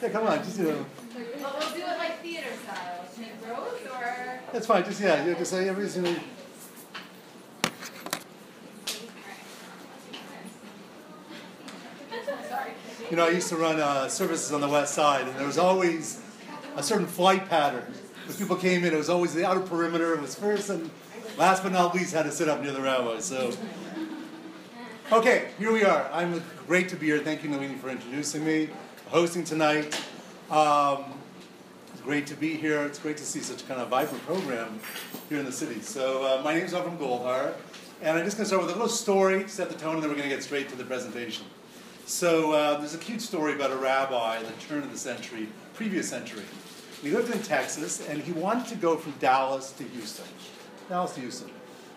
Yeah, come on, just you know. But we'll do it like theater style. Take rows or. That's fine. Just yeah, you just say everybody's gonna. Sorry. You know, I used to run uh, services on the west side, and there was always a certain flight pattern. When people came in, it was always the outer perimeter It was first, and last but not least, had to sit up near the rabbi. So, okay, here we are. I'm great to be here. Thank you, Nalini, for introducing me, hosting tonight. Um, it's great to be here. It's great to see such a kind of vibrant program here in the city. So, uh, my name is Avram Goldhar, and I'm just going to start with a little story, set the tone, and then we're going to get straight to the presentation. So uh, there's a cute story about a rabbi in the turn of the century, previous century. He lived in Texas, and he wanted to go from Dallas to Houston. Dallas to Houston.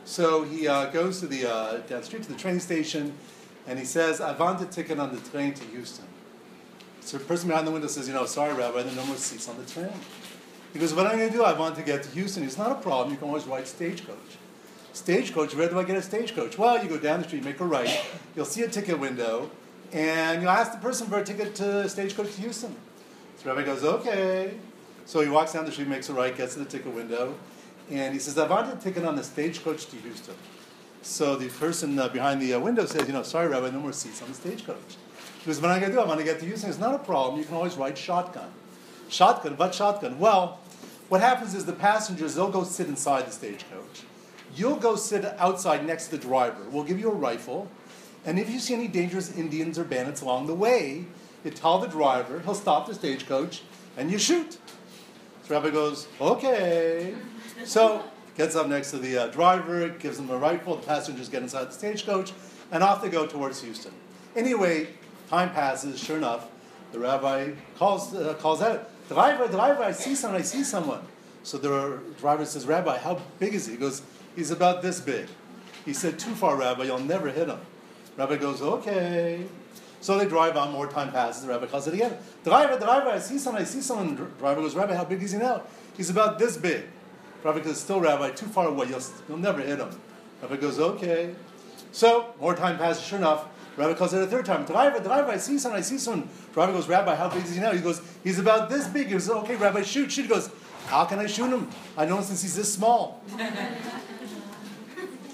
So he uh, goes to the uh, down the street to the train station, and he says, "I want a ticket on the train to Houston." So the person behind the window says, "You know, sorry, Rabbi, there are no more seats on the train." He goes, "What am I going to do? I want to get to Houston." It's not a problem. You can always ride stagecoach. Stagecoach. Where do I get a stagecoach? Well, you go down the street, make a right. You'll see a ticket window and you ask the person for a ticket to Stagecoach to Houston. So Rabbi goes, okay. So he walks down the street, makes a right, gets to the ticket window, and he says, I want a ticket on the Stagecoach to Houston. So the person uh, behind the uh, window says, you know, sorry, Rabbi, no more seats on the stagecoach. What am I going to do? I want to get to Houston. It's not a problem. You can always ride shotgun. Shotgun, what shotgun? Well, what happens is the passengers, they'll go sit inside the stagecoach. You'll go sit outside next to the driver. We'll give you a rifle and if you see any dangerous Indians or bandits along the way, you tell the driver, he'll stop the stagecoach, and you shoot. So Rabbi goes, okay. So gets up next to the uh, driver, gives him a rifle, the passengers get inside the stagecoach, and off they go towards Houston. Anyway, time passes, sure enough, the rabbi calls, uh, calls out, driver, driver, I see someone, I see someone. So the driver says, Rabbi, how big is he? He goes, he's about this big. He said, too far, Rabbi, you'll never hit him. Rabbi goes, okay. So they drive on, more time passes, the rabbi calls it again. Driver, driver, I see someone, I see someone. The driver goes, Rabbi, how big is he now? He's about this big. Rabbi goes, still Rabbi, too far away, you'll, you'll never hit him. Rabbi goes, okay. So, more time passes, sure enough, Rabbi calls it a third time. Driver, driver, I see someone, I see someone. Rabbi goes, Rabbi, how big is he now? He goes, he's about this big. He goes, okay, Rabbi, shoot, shoot. He goes, how can I shoot him? I know him since he's this small.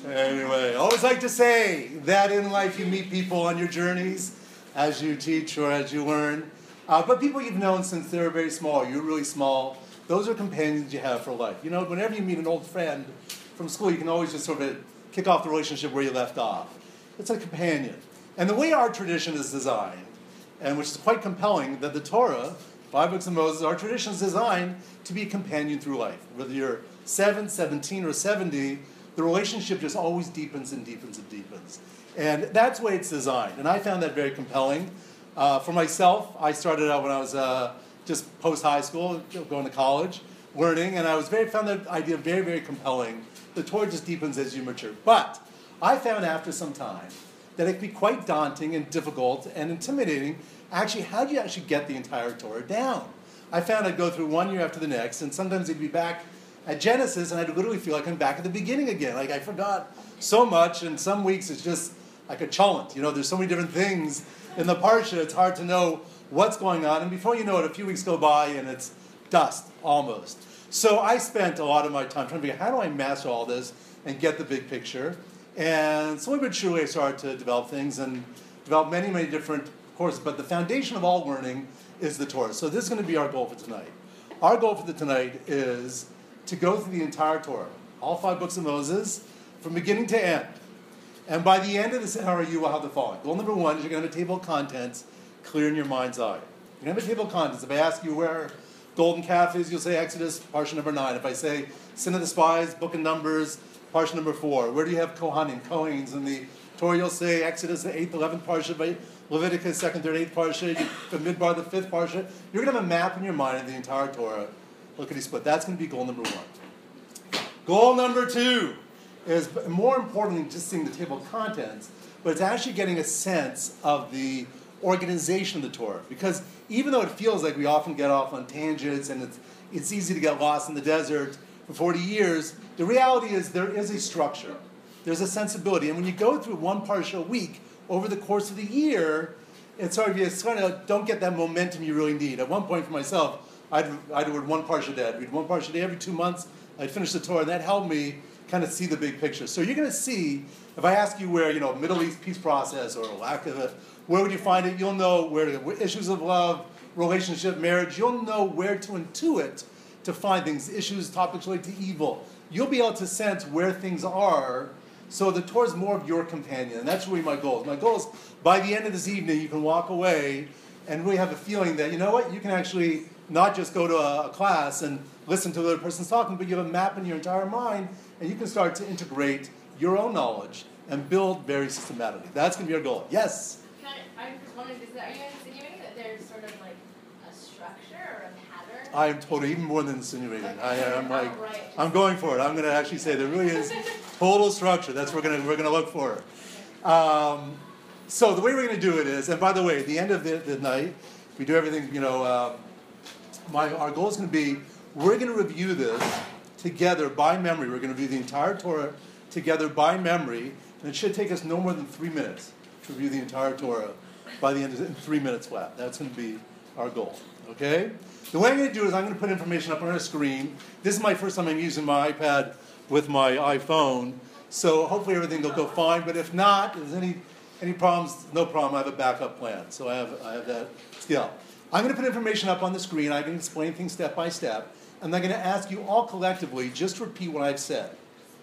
Anyway, always like to say that in life you meet people on your journeys as you teach or as you learn. Uh, but people you've known since they were very small, you're really small, those are companions you have for life. You know, whenever you meet an old friend from school, you can always just sort of kick off the relationship where you left off. It's a companion. And the way our tradition is designed, and which is quite compelling, that the Torah, five books of Moses, our tradition is designed to be a companion through life. Whether you're 7, 17, or 70, the relationship just always deepens and deepens and deepens. And that's the way it's designed. And I found that very compelling. Uh, for myself, I started out when I was uh, just post high school, going to college, learning, and I was very found that idea very, very compelling. The Torah just deepens as you mature. But I found after some time that it could be quite daunting and difficult and intimidating. Actually, how do you actually get the entire Torah down? I found I'd go through one year after the next, and sometimes it'd be back at Genesis, and I'd literally feel like I'm back at the beginning again. Like I forgot so much, and some weeks it's just like a cholent. You know, there's so many different things in the parsha. It's hard to know what's going on, and before you know it, a few weeks go by, and it's dust almost. So I spent a lot of my time trying to figure out how do I master all this and get the big picture. And slowly but surely, I started to develop things and develop many, many different courses. But the foundation of all learning is the Torah. So this is going to be our goal for tonight. Our goal for the tonight is to go through the entire Torah, all five books of Moses, from beginning to end. And by the end of this hour, you will have the following. Goal number one is you're going to have a table of contents clear in your mind's eye. You're going to have a table of contents. If I ask you where golden calf is, you'll say Exodus, parsha number nine. If I say sin of the spies, book of Numbers, parsha number four. Where do you have Kohanim, Kohanes in the Torah? You'll say Exodus, the eighth, eleventh parsha, Leviticus, second, third, eighth parsha, Bamidbar, the fifth parsha. You're going to have a map in your mind of the entire Torah lickety split. That's going to be goal number one. Goal number two is more important than just seeing the table of contents, but it's actually getting a sense of the organization of the Torah. Because even though it feels like we often get off on tangents and it's, it's easy to get lost in the desert for 40 years, the reality is there is a structure. There's a sensibility. And when you go through one parsha a week over the course of the year, it's sort of you sort of don't get that momentum you really need. At one point for myself, I'd, I'd read one parsha a day. I'd read one parsha a day every two months. I'd finish the Torah, and that helped me kind of see the big picture. So you're going to see, if I ask you where, you know, Middle East peace process or lack of it, where would you find it? You'll know where the issues of love, relationship, marriage, you'll know where to intuit to find things, issues, topics related to evil. You'll be able to sense where things are so the Torah is more of your companion. And that's really my goal. My goal is by the end of this evening, you can walk away and really have a feeling that, you know what, you can actually not just go to a, a class and listen to the other person's talking, but you have a map in your entire mind and you can start to integrate your own knowledge and build very systematically. That's going to be our goal. Yes? I, I'm just wondering, is that, are you insinuating that there's sort of like a structure or a pattern? I am totally, even more than insinuating. I am like, Oh. I'm going for it. I'm going to actually say there really is total structure. That's what we're going to, we're going to look for. Um, so the way we're going to do it is, and by the way, at the end of the, the night, we do everything, you know, um, my, our goal is going to be, we're going to review this together by memory. We're going to review the entire Torah together by memory, and it should take us no more than three minutes to review the entire Torah by the end of in three minutes flat. That's going to be our goal. Okay? The way I'm going to do is I'm going to put information up on our screen. This is my first time I'm using my iPad with my iPhone, so hopefully everything will go fine. But if not, if there's any any problems, no problem. I have a backup plan, so I have I have that skill. I'm going to put information up on the screen. I can explain things step by step, and I'm going to ask you all collectively just repeat what I've said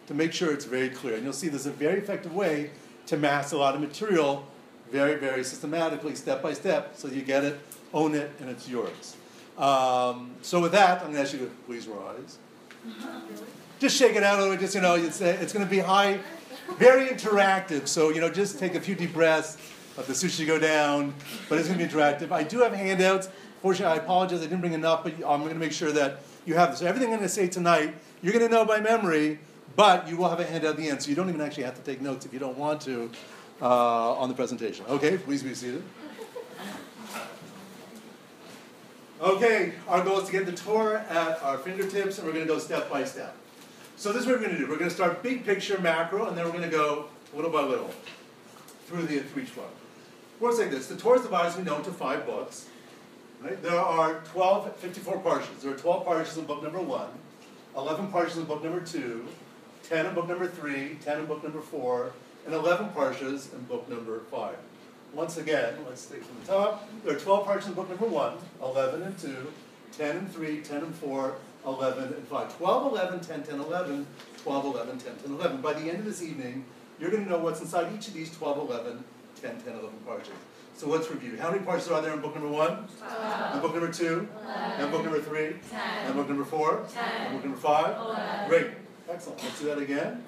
to make sure it's very clear. And you'll see there's a very effective way to mass a lot of material very, very systematically, step by step, so you get it, own it, and it's yours. Um, so with that, I'm going to ask you to please rise. Just shake it out a little bit. Just you know, it's, it's going to be high, very interactive. So you know, just take a few deep breaths. Let the sushi go down, but it's going to be interactive. I do have handouts. Fortunately, I apologize. I didn't bring enough, but I'm going to make sure that you have this. So everything I'm going to say tonight, you're going to know by memory, but you will have a handout at the end, so you don't even actually have to take notes if you don't want to uh, on the presentation. Okay, please be seated. Okay, our goal is to get the Torah at our fingertips, and we're going to go step by step. So this is what we're going to do. We're going to start big picture, macro, and then we're going to go little by little through the through each book. Works like this. The Torah is divided, we know, into five books. Right? There are 12, 54 parshas. There are 12 parshas in book number one, 11 parshas in book number two, 10 in book number three, 10 in book number four, and 11 parshas in book number five. Once again, let's take from the top. There are 12 parshas in book number one, 11 and 2, 10 and 3, 10 and 4, 11 and 5. 12, 11, 10, 10, 11, 12, 11, 10, 10, 11. By the end of this evening, you're going to know what's inside each of these 12, 11, 10, 10, 11 parshas. So let's review. How many parshas are there in book number one? And book number two? And book number three? 10. And book number four? 10. And book number five? Great. Excellent. Let's do that again.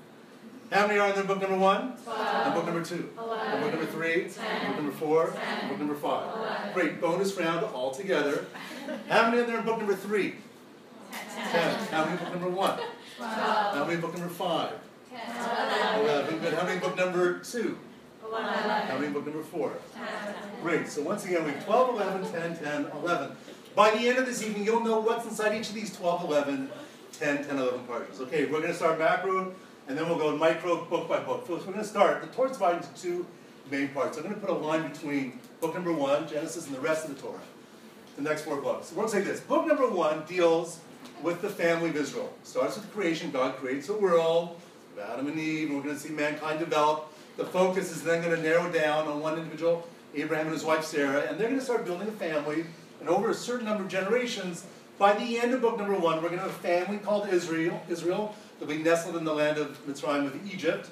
How many are in there in book number one? And book number two? Eleven. And book number three? And book number four? And book number five? Eleven. Great. Bonus round all together. How many are there in book number three? Ten. How many in book number one? How many in book number five? Eleven. Eleven. Good. How many in book number two? Eleven. How many in book number four? Ten. Great. So once again, we have 12, 11, 10, 10, 11. By the end of this evening, you'll know what's inside each of these 12, 11, 10, 10, 11 parts. Okay, we're going to start macro, and then we'll go micro, book by book. So we're going to start. The Torah's divided into two main parts. I'm going to put a line between book number one, Genesis, and the rest of the Torah. The next four books. So we're going to say this. Book number one deals with the family of Israel. Starts with the creation. God creates the world, Adam and Eve, and we're going to see mankind develop. The focus is then going to narrow down on one individual, Abraham and his wife Sarah, and they're going to start building a family. And over a certain number of generations, by the end of book number one, we're going to have a family called Israel. Israel will be nestled in the land of Mitzrayim of Egypt.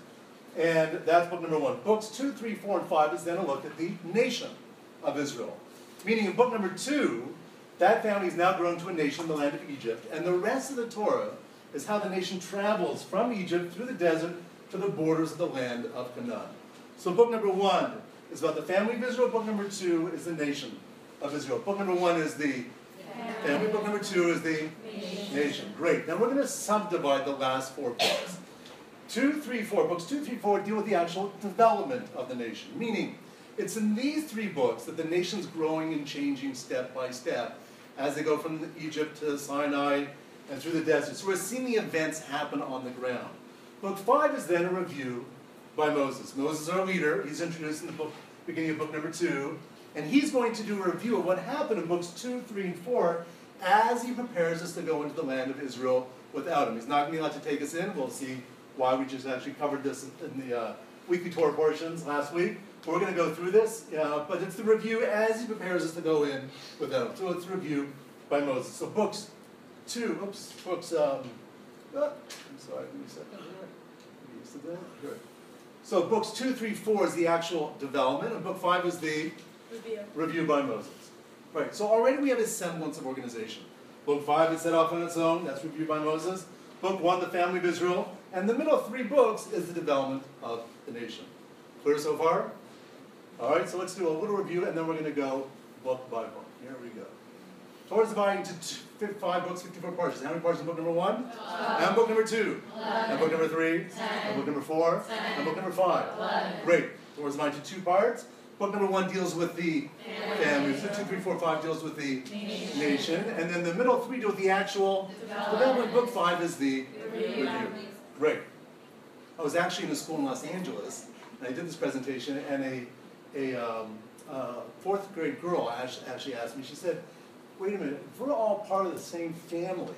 And that's book number one. Books two, three, four, and five is then a look at the nation of Israel. Meaning in book number two, that family is now grown to a nation in the land of Egypt. And the rest of the Torah is how the nation travels from Egypt through the desert to the borders of the land of Canaan. So book number one is about the family of Israel. Book number two is the nation of Israel. Book number one is the family. Book number two is the nation. Great. Now we're going to subdivide the last four books. Two, three, four. Books two, three, four deal with the actual development of the nation. Meaning, it's in these three books that the nation's growing and changing step by step as they go from Egypt to Sinai and through the desert. So we're seeing the events happen on the ground. Book five is then a review by Moses. Moses is our leader. He's introduced in the book, beginning of book number two. And he's going to do a review of what happened in books 2, 3, and 4 as he prepares us to go into the land of Israel without him. He's not going to be allowed to take us in. We'll see why we just actually covered this in the uh, weekly Torah portions last week. We're going to go through this, uh, but it's the review as he prepares us to go in without him. So it's a review by Moses. So books 2, oops, books, um, oh, I'm sorry, give me a second here. So books 2, 3, 4 is the actual development, and book 5 is the Review. review by Moses. Right, so already we have a semblance of organization. Book 5 is set off on its own, that's reviewed by Moses. Book 1, the family of Israel. And the middle three books is the development of the nation. Clear so far? Alright, so let's do a little review and then we're going to go book by book. Here we go. Torah is divided into two, five books, 54 portions. How many portions in book number 1? And book number 2? And book number 3? And book number 4? And book number 5? Great. Torah is divided into two parts. Book number 1 deals with the family. So 2, 3, 4, 5 deals with the nation. And then the middle three deal with the actual development. Book 5 is the review. Great. I was actually in a school in Los Angeles, and I did this presentation, and a, a um, uh, fourth grade girl actually asked me, she said, wait a minute, if we're all part of the same family,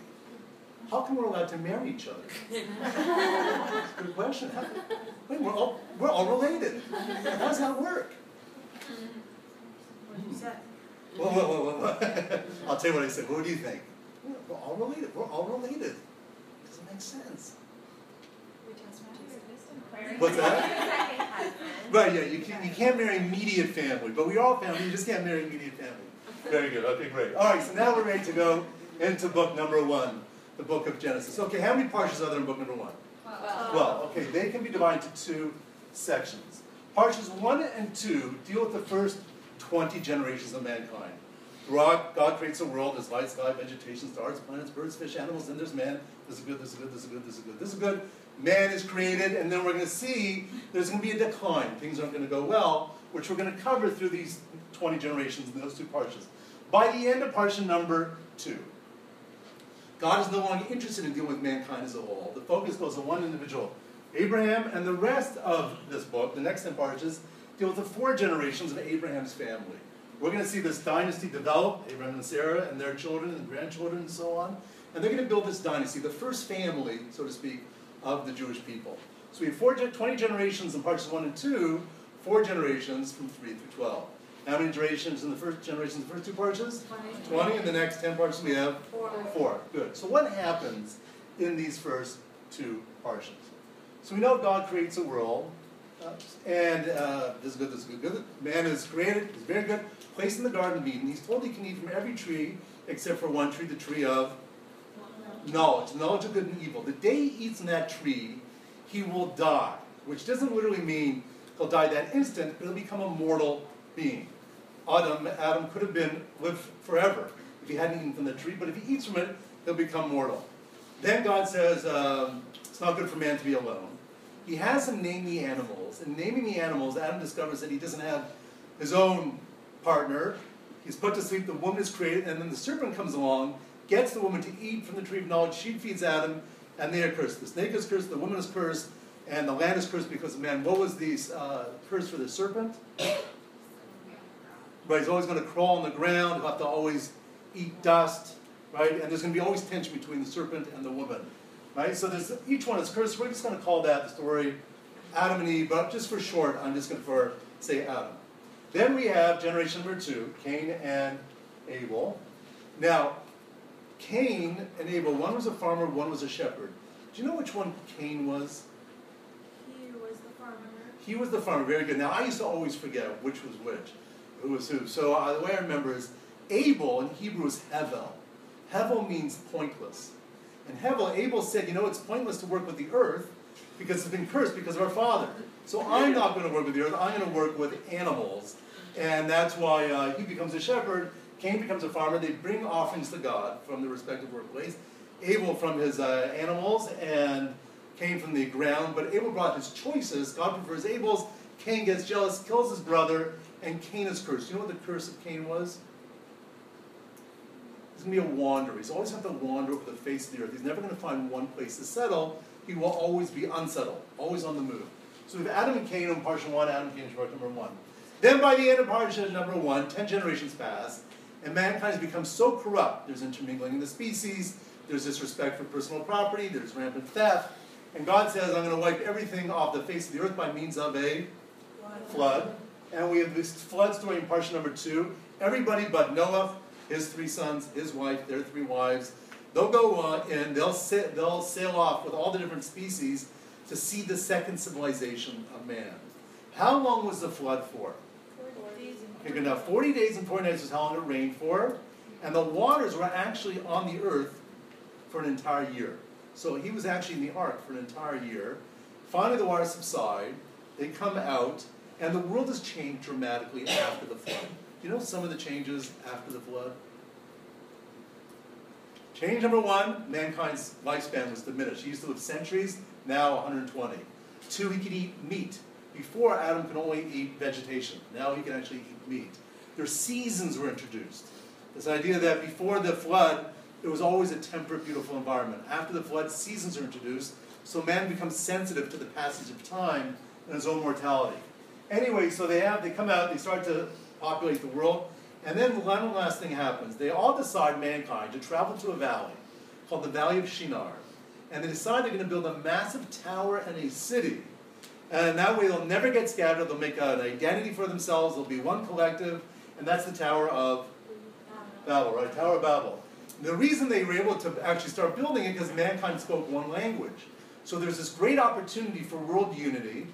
how come we're allowed to marry each other? That's a good question. How, wait, we're all, we're all related. How does that work? What you said. Whoa, whoa, whoa, whoa, whoa. I'll tell you what I said. What do you think? We're all related. We're all related. Doesn't make sense. We test matches. What's that? Right, yeah, you, can, you can't marry immediate family, but we are all family, you just can't marry immediate family. Very good, okay, great. All right, so now we're ready to go into book number one, the book of Genesis. Okay, how many parshas are there in book number one? Well, okay, they can be divided into two sections. Parshas 1 and 2 deal with the first 20 generations of mankind. God, God creates a world, there's light, sky, vegetation, stars, planets, birds, fish, animals, then there's man. This is good, this is good, this is good, this is good, this is good. Man is created, and then we're going to see there's going to be a decline. Things aren't going to go well, which we're going to cover through these 20 generations in those two parshas. By the end of parsha number 2, God is no longer interested in dealing with mankind as a whole. The focus goes on one individual, Abraham, and the rest of this book, the next 10 parshas, deal with the four generations of Abraham's family. We're going to see this dynasty develop, Abraham and Sarah and their children and grandchildren and so on. And they're going to build this dynasty, the first family, so to speak, of the Jewish people. So we have four, 20 generations in parts 1 and 2, four generations from 3 through 12. How many generations in the first generation, the first two parts? 20. 20. In the next 10 parts we have Four. Four. Good. So what happens in these first two portions? So we know God creates a world, and uh, this is good, this is good, good. Man is created, is very good, placed in the Garden of Eden. He's told he can eat from every tree except for one tree, the tree of knowledge, knowledge of good and evil. The day he eats from that tree, he will die, which doesn't literally mean he'll die that instant, but he'll become a mortal being. Adam, Adam could have been lived forever if he hadn't eaten from the tree, but if he eats from it, he'll become mortal. Then God says, um, it's not good for man to be alone. He has him name the animals, and naming the animals, Adam discovers that he doesn't have his own partner. He's put to sleep, the woman is created, and then the serpent comes along, gets the woman to eat from the tree of knowledge. She feeds Adam, and they are cursed. The snake is cursed, the woman is cursed, and the land is cursed because of man. What was the uh, curse for the serpent? Right, he's always going to crawl on the ground, he'll have to always eat dust, right? And there's going to be always tension between the serpent and the woman, right? So there's each one is cursed. We're just going to call that the story Adam and Eve, but just for short, I'm just going to for, say Adam. Then we have generation number two, Cain and Abel. Now, Cain and Abel, one was a farmer, one was a shepherd. Do you know which one Cain was? He was the farmer. He was the farmer, very good. Now, I used to always forget which was which, who was who. So uh, the way I remember is Abel in Hebrew is Hevel. Hevel means pointless. And Hevel, Abel said, you know, it's pointless to work with the earth because it's been cursed because of our father. So I'm not going to work with the earth, I'm going to work with animals. And that's why uh, he becomes a shepherd, Cain becomes a farmer. They bring offerings to God from their respective workplace. Abel from his uh, animals, and Cain from the ground. But Abel brought his choices. God prefers Abel's. Cain gets jealous, kills his brother, and Cain is cursed. You know what the curse of Cain was? He's going to be a wanderer. He's always going to have to wander over the face of the earth. He's never going to find one place to settle. He will always be unsettled, always on the move. So we have Adam and Cain in Parsha 1, Adam and Cain in Parsha number 1. Then by the end of Parsha number one, ten generations pass, and mankind has become so corrupt. There's intermingling in the species, there's disrespect for personal property, there's rampant theft, and God says, I'm going to wipe everything off the face of the earth by means of a flood. And we have this flood story in Parsha number two. Everybody but Noah, his three sons, his wife, their three wives, they'll go uh, and they'll, they'll sail off with all the different species to see the second civilization of man. How long was the flood for? Okay, enough. 40 days and 40 nights was how long it rained for. And the waters were actually on the earth for an entire year. So he was actually in the ark for an entire year. Finally, the waters subside. They come out. And the world has changed dramatically after the flood. You know some of the changes after the flood? Change number one mankind's lifespan was diminished. He used to live centuries, now 120. Two, he could eat meat. Before, Adam could only eat vegetation. Now he can actually eat meat. Their seasons were introduced. This idea that before the flood, it was always a temperate, beautiful environment. After the flood, seasons are introduced, so man becomes sensitive to the passage of time and his own mortality. Anyway, so they have they come out, they start to populate the world, and then one last thing happens. They all decide, mankind, to travel to a valley called the Valley of Shinar. And they decide they're going to build a massive tower and a city. And that way they'll never get scattered, they'll make an identity for themselves, they'll be one collective, and that's the Tower of Babel, right? Tower of Babel. The reason they were able to actually start building it because mankind spoke one language. So there's this great opportunity for world unity.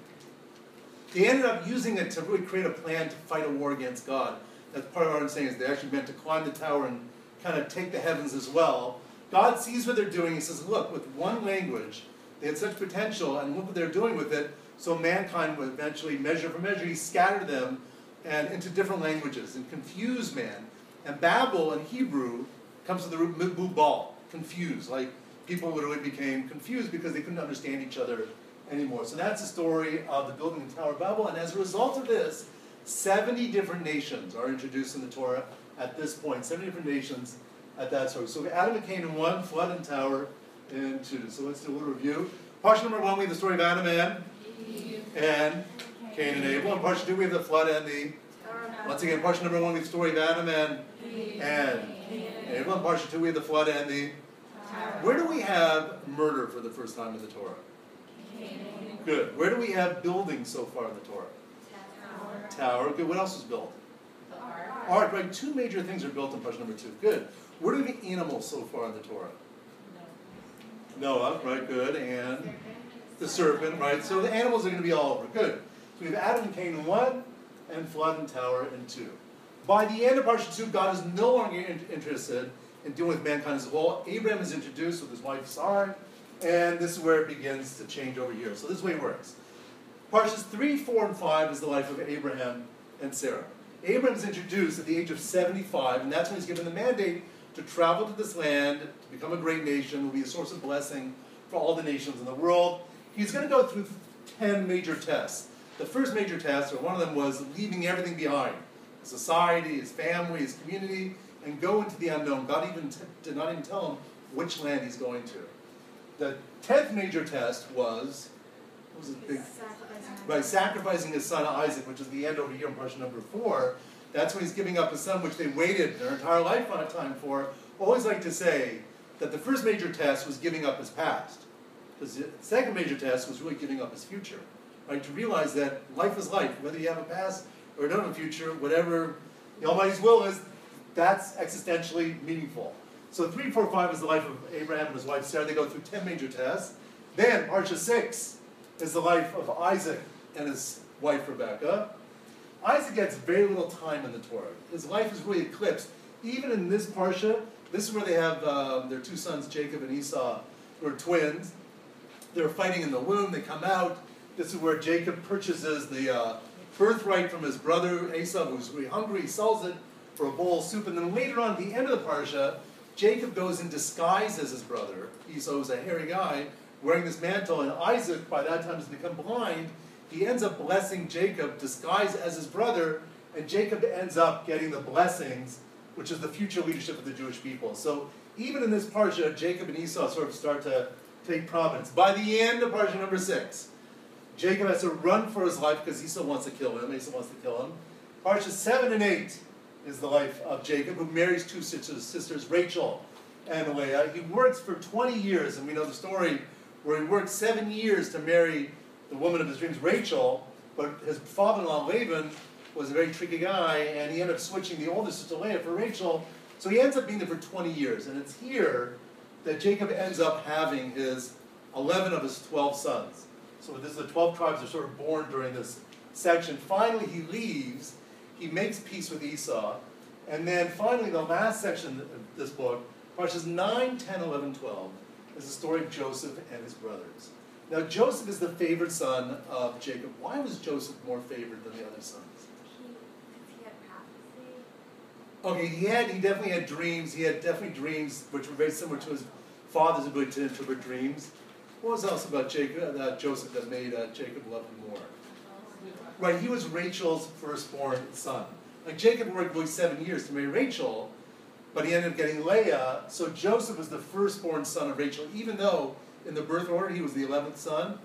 They ended up using it to really create a plan to fight a war against God. That's part of what I'm saying is they actually meant to climb the tower and kind of take the heavens as well. God sees what they're doing. He says, look, with one language, they had such potential, and look what they're doing with it. So mankind would eventually, measure for measure, he scattered them and into different languages and confused man. And Babel in Hebrew comes from the root mubal, confused. Like people literally became confused because they couldn't understand each other anymore. So that's the story of the building of the Tower of Babel. And as a result of this, 70 different nations are introduced in the Torah at this point. 70 different nations at that story. So Adam and Cain in one, flood and tower in two. So let's do a little review. Portion number one, we have the story of Adam and and Cain and Abel. And portion two, we have the flood and the once again, portion number one, we have the story of Adam and and Abel. And portion two, we have the flood and the where do we have murder for the first time in the Torah? Good. Where do we have building so far in the Torah? Tower. Good. What else is built? Ark. Right. Two major things are built in portion number two. Good. Where do we have animals so far in the Torah? Noah. Right. Good. And the serpent. Right. So the animals are going to be all over. Good. So we have Adam and Cain in one, and flood and tower in two. By the end of Parsha 2, God is no longer in- interested in dealing with mankind as a whole. Abraham is introduced with his wife Sarah, and this is where it begins to change over here. So this is the way it works. Parshas 3, 4, and 5 is the life of Abraham and Sarah. Abraham is introduced at the age of 75, and that's when he's given the mandate to travel to this land, to become a great nation, will be a source of blessing for all the nations in the world. He's going to go through 10 major tests. The first major test, or one of them, was leaving everything behind his society, his family, his community, and go into the unknown. God even did not even tell him which land he's going to. The tenth major test was was big by sacrificing his son Isaac, which is the end over here in question number four. That's when he's giving up his son, which they waited their entire life, on time for. Always like to say that the first major test was giving up his past, because the second major test was really giving up his future. Right? To realize that life is life, whether you have a past or don't have a future, whatever the Almighty's will is, that's existentially meaningful. So three, four, five is the life of Abraham and his wife Sarah. They go through ten major tests. Then Parsha six is the life of Isaac and his wife Rebecca. Isaac gets very little time in the Torah. His life is really eclipsed. Even in this Parsha, this is where they have um, their two sons, Jacob and Esau, who are twins. They're fighting in the womb. They come out. This is where Jacob purchases the uh, birthright from his brother Esau, who's really hungry. He sells it for a bowl of soup. And then later on, at the end of the Parsha, Jacob goes in disguise as his brother. Esau's a hairy guy wearing this mantle, and Isaac, by that time, has become blind. He ends up blessing Jacob, disguised as his brother, and Jacob ends up getting the blessings, which is the future leadership of the Jewish people. So even in this parsha, Jacob and Esau sort of start to take prominence. By the end of parsha number six, Jacob has to run for his life because still wants to kill him. Still wants to kill him. Parsha 7 and 8 is the life of Jacob, who marries two sisters, sisters Rachel and Leah. He works for 20 years, and we know the story where he worked seven years to marry the woman of his dreams, Rachel, but his father-in-law Laban was a very tricky guy, and he ended up switching the oldest sister Leah for Rachel. So he ends up being there for 20 years, and it's here that Jacob ends up having his 11 of his 12 sons. So this is the 12 tribes are sort of born during this section. Finally, he leaves. He makes peace with Esau. And then finally, the last section of this book, Parshas 9, 10, 11, 12, is the story of Joseph and his brothers. Now, Joseph is the favored son of Jacob. Why was Joseph more favored than the other sons? He, he had prophecy. Okay, he had he definitely had dreams. He had definitely dreams which were very similar to his father's ability to interpret dreams. What was else about Jacob, uh, Joseph that made uh, Jacob love him more? Right, he was Rachel's firstborn son. Like Jacob worked really seven years to marry Rachel, but he ended up getting Leah. So Joseph was the firstborn son of Rachel, even though in the birth order he was the eleventh son.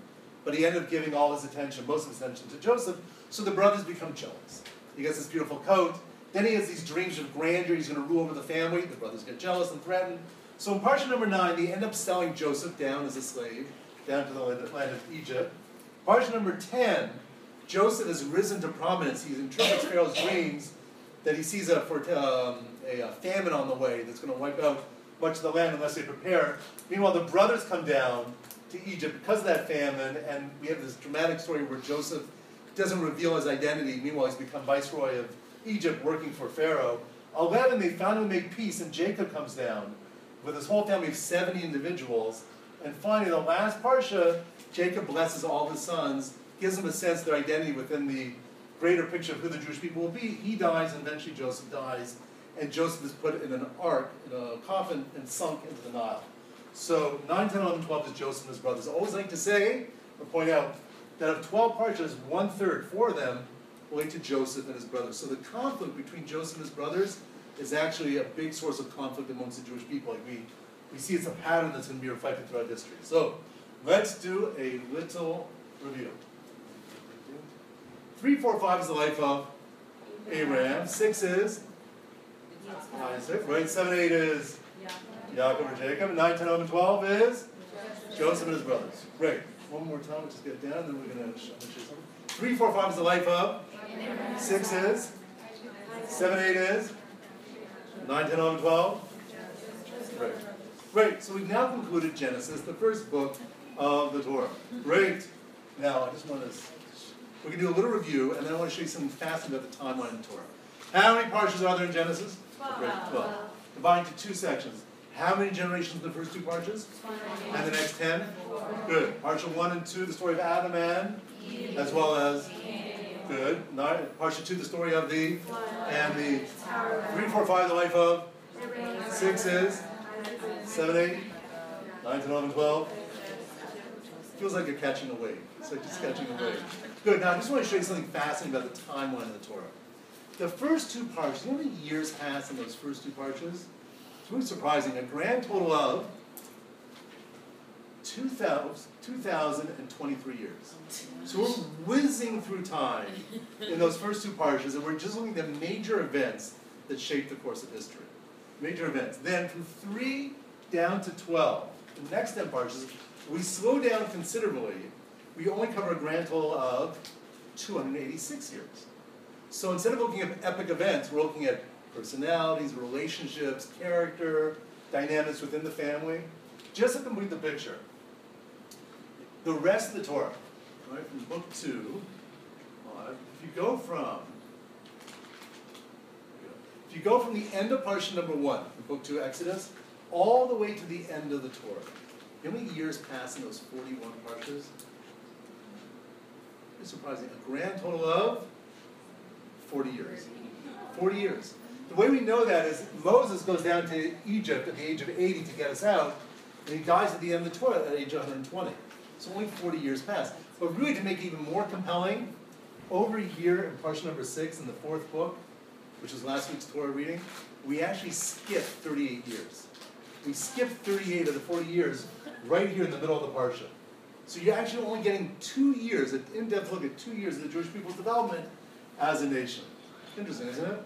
But he ended up giving all his attention, most of his attention, to Joseph. So the brothers become jealous. He gets this beautiful coat. Then he has these dreams of grandeur. He's going to rule over the family. The brothers get jealous and threaten. So in Parsha number nine, they end up selling Joseph down as a slave, down to the land of Egypt. Parsha number ten, Joseph has risen to prominence. He interprets Pharaoh's dreams that he sees a, for, um, a, a famine on the way that's going to wipe out much of the land unless they prepare. Meanwhile, the brothers come down to Egypt because of that famine, and we have this dramatic story where Joseph doesn't reveal his identity. Meanwhile, he's become viceroy of Egypt, working for Pharaoh. Eleven, they finally make peace, and Jacob comes down with his whole family of 70 individuals. And finally, the last parsha, Jacob blesses all his sons, gives them a sense of their identity within the greater picture of who the Jewish people will be. He dies, and eventually Joseph dies, and Joseph is put in an ark, in a coffin, and sunk into the Nile. So 9, 10, 11, 12 is Joseph and his brothers. I always like to say, or point out, that of 12 parshas, one third, four of them, relate to Joseph and his brothers. So the conflict between Joseph and his brothers is actually a big source of conflict amongst the Jewish people. Like we, we see it's a pattern that's going to be reflected throughout history. So let's do a little review. Three, four, five is the life of Abraham. Six is Isaac. Right. Seven, eight is Yaakov or Jacob. Nine, ten, eleven, twelve is Joseph and his brothers. Great. One more time. Let's just get down. Then we're going to show something. Three, four, five is the life of. Six is. Seven, eight is. Nine, ten, eleven, twelve. Great. Great. So we've now concluded Genesis, the first book of the Torah. Great. Now I just want to. We're going to do a little review, and then I want to show you something fascinating about the timeline in Torah. How many parshas are there in Genesis? Great. Twelve. Divided into two sections. How many generations in the first two parshas? And the next ten? Good. Parsha one and two, the story of Adam and as well as good. Parsha two, the story of the and the three, four, five, the life of six is seven, eight, nine, ten, eleven, twelve. Feels like you're catching a wave. It's like just catching a wave. Good. Now I just want to show you something fascinating about the timeline of the Torah. The first two parshas, you know how many years pass in those first two parshas? It's really surprising. A grand total of 2,023 years. So we're whizzing through time in those first two parshas, and we're just looking at the major events that shaped the course of history. Major events. Then from 3 down to 12, the next 10 parshas, we slow down considerably. We only cover a grand total of 286 years. So instead of looking at epic events, we're looking at personalities, relationships, character, dynamics within the family, just to complete the picture. The rest of the Torah, right, from book two, uh, if you go from if you go from the end of Parsha number one, in book two, Exodus, all the way to the end of the Torah, how many years pass in those 41 Parshas? It's surprising. A grand total of 40 years. 40 years. The way we know that is Moses goes down to Egypt at the age of 80 to get us out, and he dies at the end of the Torah at age 120. So only 40 years pass. But really, to make it even more compelling, over here in Parsha number 6 in the fourth book, which is last week's Torah reading, we actually skip 38 years. We skip 38 of the 40 years right here in the middle of the Parsha. So you're actually only getting two years, an in-depth look at two years of the Jewish people's development as a nation. Interesting, isn't it?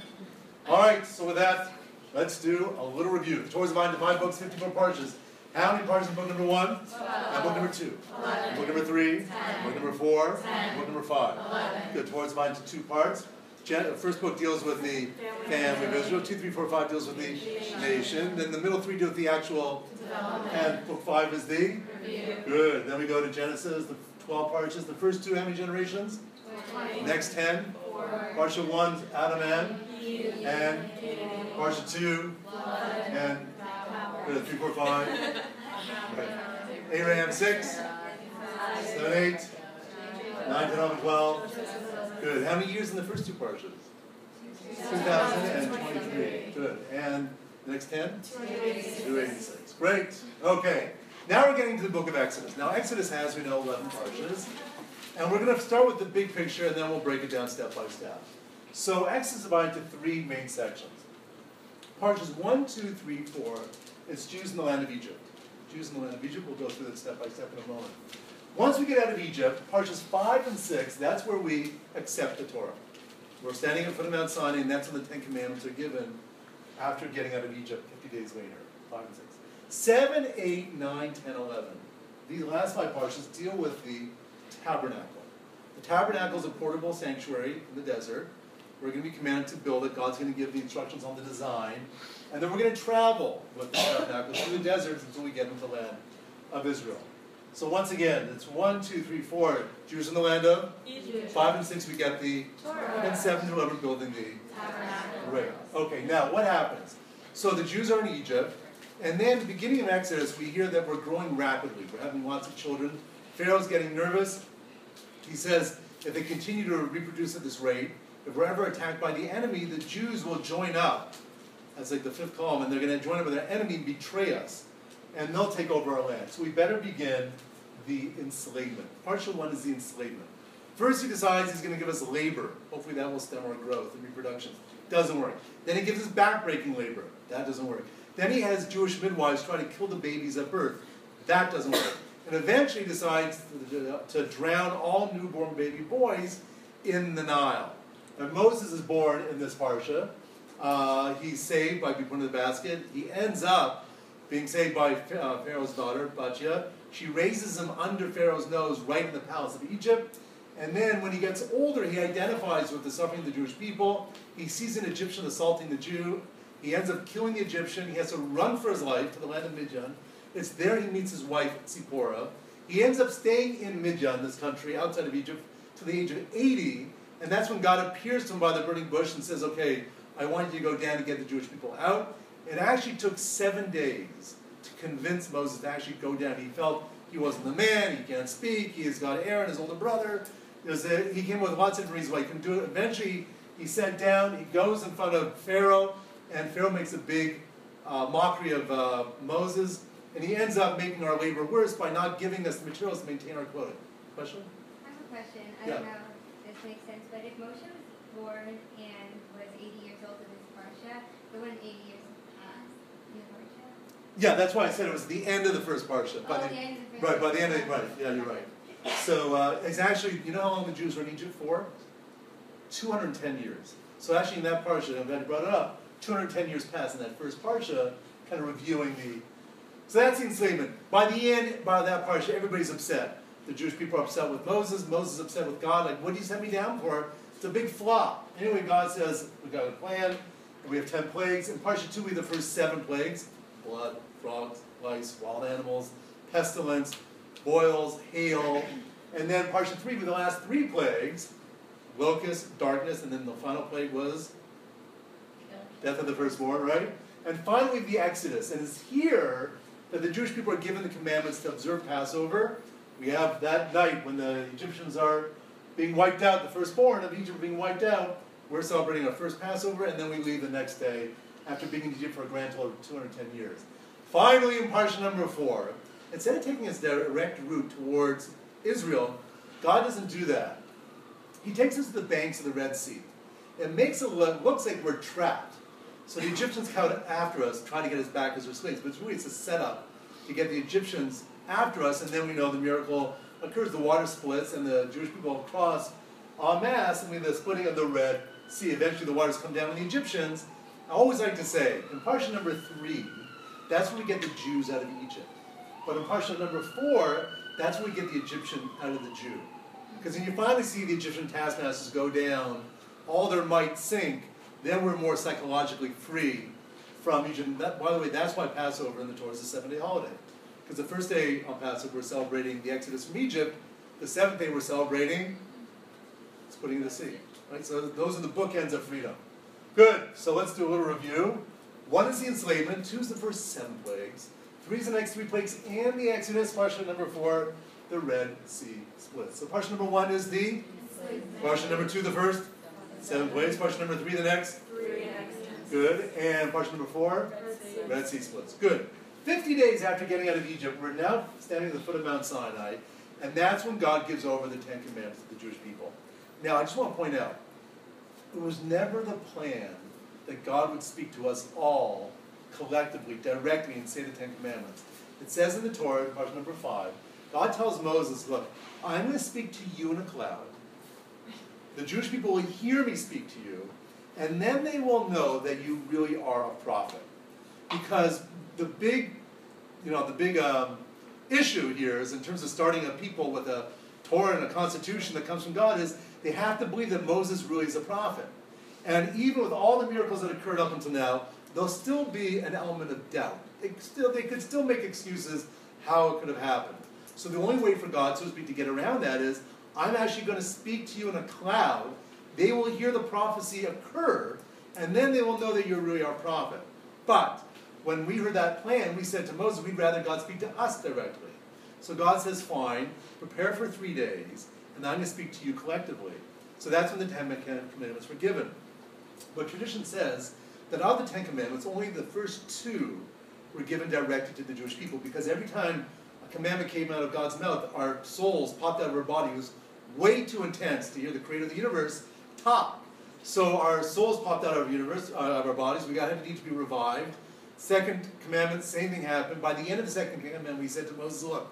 All right, so with that, let's do a little review. The Torah's divided into five books, 54 parshas. How many parshas in book number one? And book number two? Eleven. Book number three? Ten. Book number four? Ten. Book number five? Eleven. Good, Torah's divided into two parts. First book deals with the family of Israel. Two, three, four, five deals with the nation. Then the middle three deal with the actual, and book five is the Good. Then we go to Genesis, the 12 parshas. The first two, how many generations? Next 10. Four. Parsha 1, Adam and, and. Parsha 2, and Power. good, 3, 4, 5. Right. Abraham 6, 7, 8, 9, 10, 11, 12. Good. How many years in the first two parshas? 2023. Good. And the next 10? 286. Great. Okay. Now we're getting to the book of Exodus. Now, Exodus has, we know, 11 parshas. And we're going to start with the big picture and then we'll break it down step by step. So, Exodus is divided into three main sections. Parshas 1, 2, 3, 4, it's Jews in the land of Egypt. Jews in the land of Egypt, we'll go through that step by step in a moment. Once we get out of Egypt, Parshas 5 and 6, that's where we accept the Torah. We're standing in front of Mount Sinai, and that's when the Ten Commandments are given after getting out of Egypt 50 days later. 5 and 6. 7, 8, 9, 10, 11. These last five parshas deal with the tabernacle. The tabernacle is a portable sanctuary in the desert. We're going to be commanded to build it. God's going to give the instructions on the design. And then we're going to travel with the tabernacle through the deserts until we get into the land of Israel. So once again, it's 1, 2, 3, 4, Jews in the land of. Egypt. 5 and 6, we get the. Torah. And 7 to 11, building the. Tabernacle. Right. Okay, now what happens? So the Jews are in Egypt, and then at the beginning of Exodus, we hear that we're growing rapidly. We're having lots of children. Pharaoh's getting nervous. He says if they continue to reproduce at this rate, if we're ever attacked by the enemy, the Jews will join up. That's like the fifth column, and they're going to join up with their enemy and betray us. And they'll take over our land. So we better begin the enslavement. Parsha one is the enslavement. First, he decides he's going to give us labor. Hopefully, that will stem our growth and reproduction. Doesn't work. Then he gives us backbreaking labor. That doesn't work. Then he has Jewish midwives try to kill the babies at birth. That doesn't work. And eventually, decides to, to drown all newborn baby boys in the Nile. And Moses is born in this parsha. Uh, he's saved by being put in the basket. He ends up being saved by uh, Pharaoh's daughter, Batia. She raises him under Pharaoh's nose right in the palace of Egypt. And then when he gets older, he identifies with the suffering of the Jewish people. He sees an Egyptian assaulting the Jew. He ends up killing the Egyptian. He has to run for his life to the land of Midian. It's there he meets his wife, Zipporah. He ends up staying in Midian, this country outside of Egypt, to the age of 80. And that's when God appears to him by the burning bush and says, Okay, I want you to go down and get the Jewish people out. It actually took seven days to convince Moses to actually go down. He felt he wasn't the man, he can't speak, he has got Aaron, his older brother. There's a, he came with lots of reasons why he couldn't do it. Eventually, he sat down, he goes in front of Pharaoh, and Pharaoh makes a big uh, mockery of uh, Moses, and he ends up making our labor worse by not giving us the materials to maintain our quota. Question? I have a question. I Yeah. don't know if this makes sense, but if Moshe was born and was 80 years old in this parsha, there wouldn't 80 years pass in the parsha? Yeah, that's why I said it was the end of the first parsha. By oh, the, the end of the right, by the end of right, yeah, you're right. So uh, it's actually, you know how long the Jews were in Egypt for? 210 years. So actually in that parsha, I'm glad you brought it up, 210 years passed in that first parsha, kind of reviewing the. So that's the enslavement. By the end, by that parsha, everybody's upset. The Jewish people are upset with Moses. Moses is upset with God. Like, what did you send me down for? It's a big flop. Anyway, God says, we've got a plan. And we have 10 plagues. In parsha 2, we have the first seven plagues blood, frogs, lice, wild animals, pestilence, boils, hail. And then 3 with the last three plagues locust, darkness, and then the final plague was death of the firstborn, right? And finally, the Exodus. And it's here that the Jewish people are given the commandments to observe Passover. We have that night when the Egyptians are being wiped out, the firstborn of Egypt being wiped out. We're celebrating our first Passover, and then we leave the next day after being in Egypt for a grand total of 210 years. Finally, in parsha number four, instead of taking us direct route towards Israel, God doesn't do that. He takes us to the banks of the Red Sea. It makes it look looks like we're trapped. So the Egyptians come after us, trying to get us back as their slaves. But it's really it's a setup to get the Egyptians after us, and then we know the miracle occurs, the water splits, and the Jewish people cross en masse, and we have the splitting of the Red Sea. Eventually, the waters come down, and the Egyptians, I always like to say, in Parsha number three, that's when we get the Jews out of Egypt. But in Parsha number four, that's when we get the Egyptian out of the Jew. Because when you finally see the Egyptian taskmasters go down, all their might sink, then we're more psychologically free from Egypt. That, by the way, that's why Passover in the Torah is a seven day holiday. Because the first day on Passover, we're celebrating the Exodus from Egypt. The seventh day, we're celebrating splitting the sea. Right? So those are the bookends of freedom. Good. So let's do a little review. One is the enslavement. Two is the first seven plagues. Three is the next three plagues and the Exodus. Parsha number four, the Red Sea split. So parsha number one is the parsha number two, the first seven plagues. Parsha number three, the next. Good. And parsha number four, Red Sea splits. Good. 50 days after getting out of Egypt, we're now standing at the foot of Mount Sinai, and that's when God gives over the Ten Commandments to the Jewish people. Now, I just want to point out, it was never the plan that God would speak to us all collectively, directly, and say the Ten Commandments. It says in the Torah, part number five, God tells Moses, Look, I'm going to speak to you in a cloud. The Jewish people will hear me speak to you, and then they will know that you really are a prophet. Because the big, you know, the big um, issue here is in terms of starting a people with a Torah and a constitution that comes from God is they have to believe that Moses really is a prophet. And even with all the miracles that occurred up until now, there'll still be an element of doubt. Still, they could still make excuses how it could have happened. So the only way for God, so to speak, to get around that is, I'm actually going to speak to you in a cloud. They will hear the prophecy occur, and then they will know that you're really our prophet. But when we heard that plan, we said to Moses, we'd rather God speak to us directly. So God says, fine, prepare for three days, and I'm going to speak to you collectively. So that's when the Ten Commandments were given. But tradition says that of the Ten Commandments, only the first two were given directly to the Jewish people, because every time a commandment came out of God's mouth, our souls popped out of our was way too intense to hear the creator of the universe talk. So our souls popped out of our universe, uh, of our bodies. We got to need to be revived. Second commandment, same thing happened. By the end of the second commandment, we said to Moses, "Look,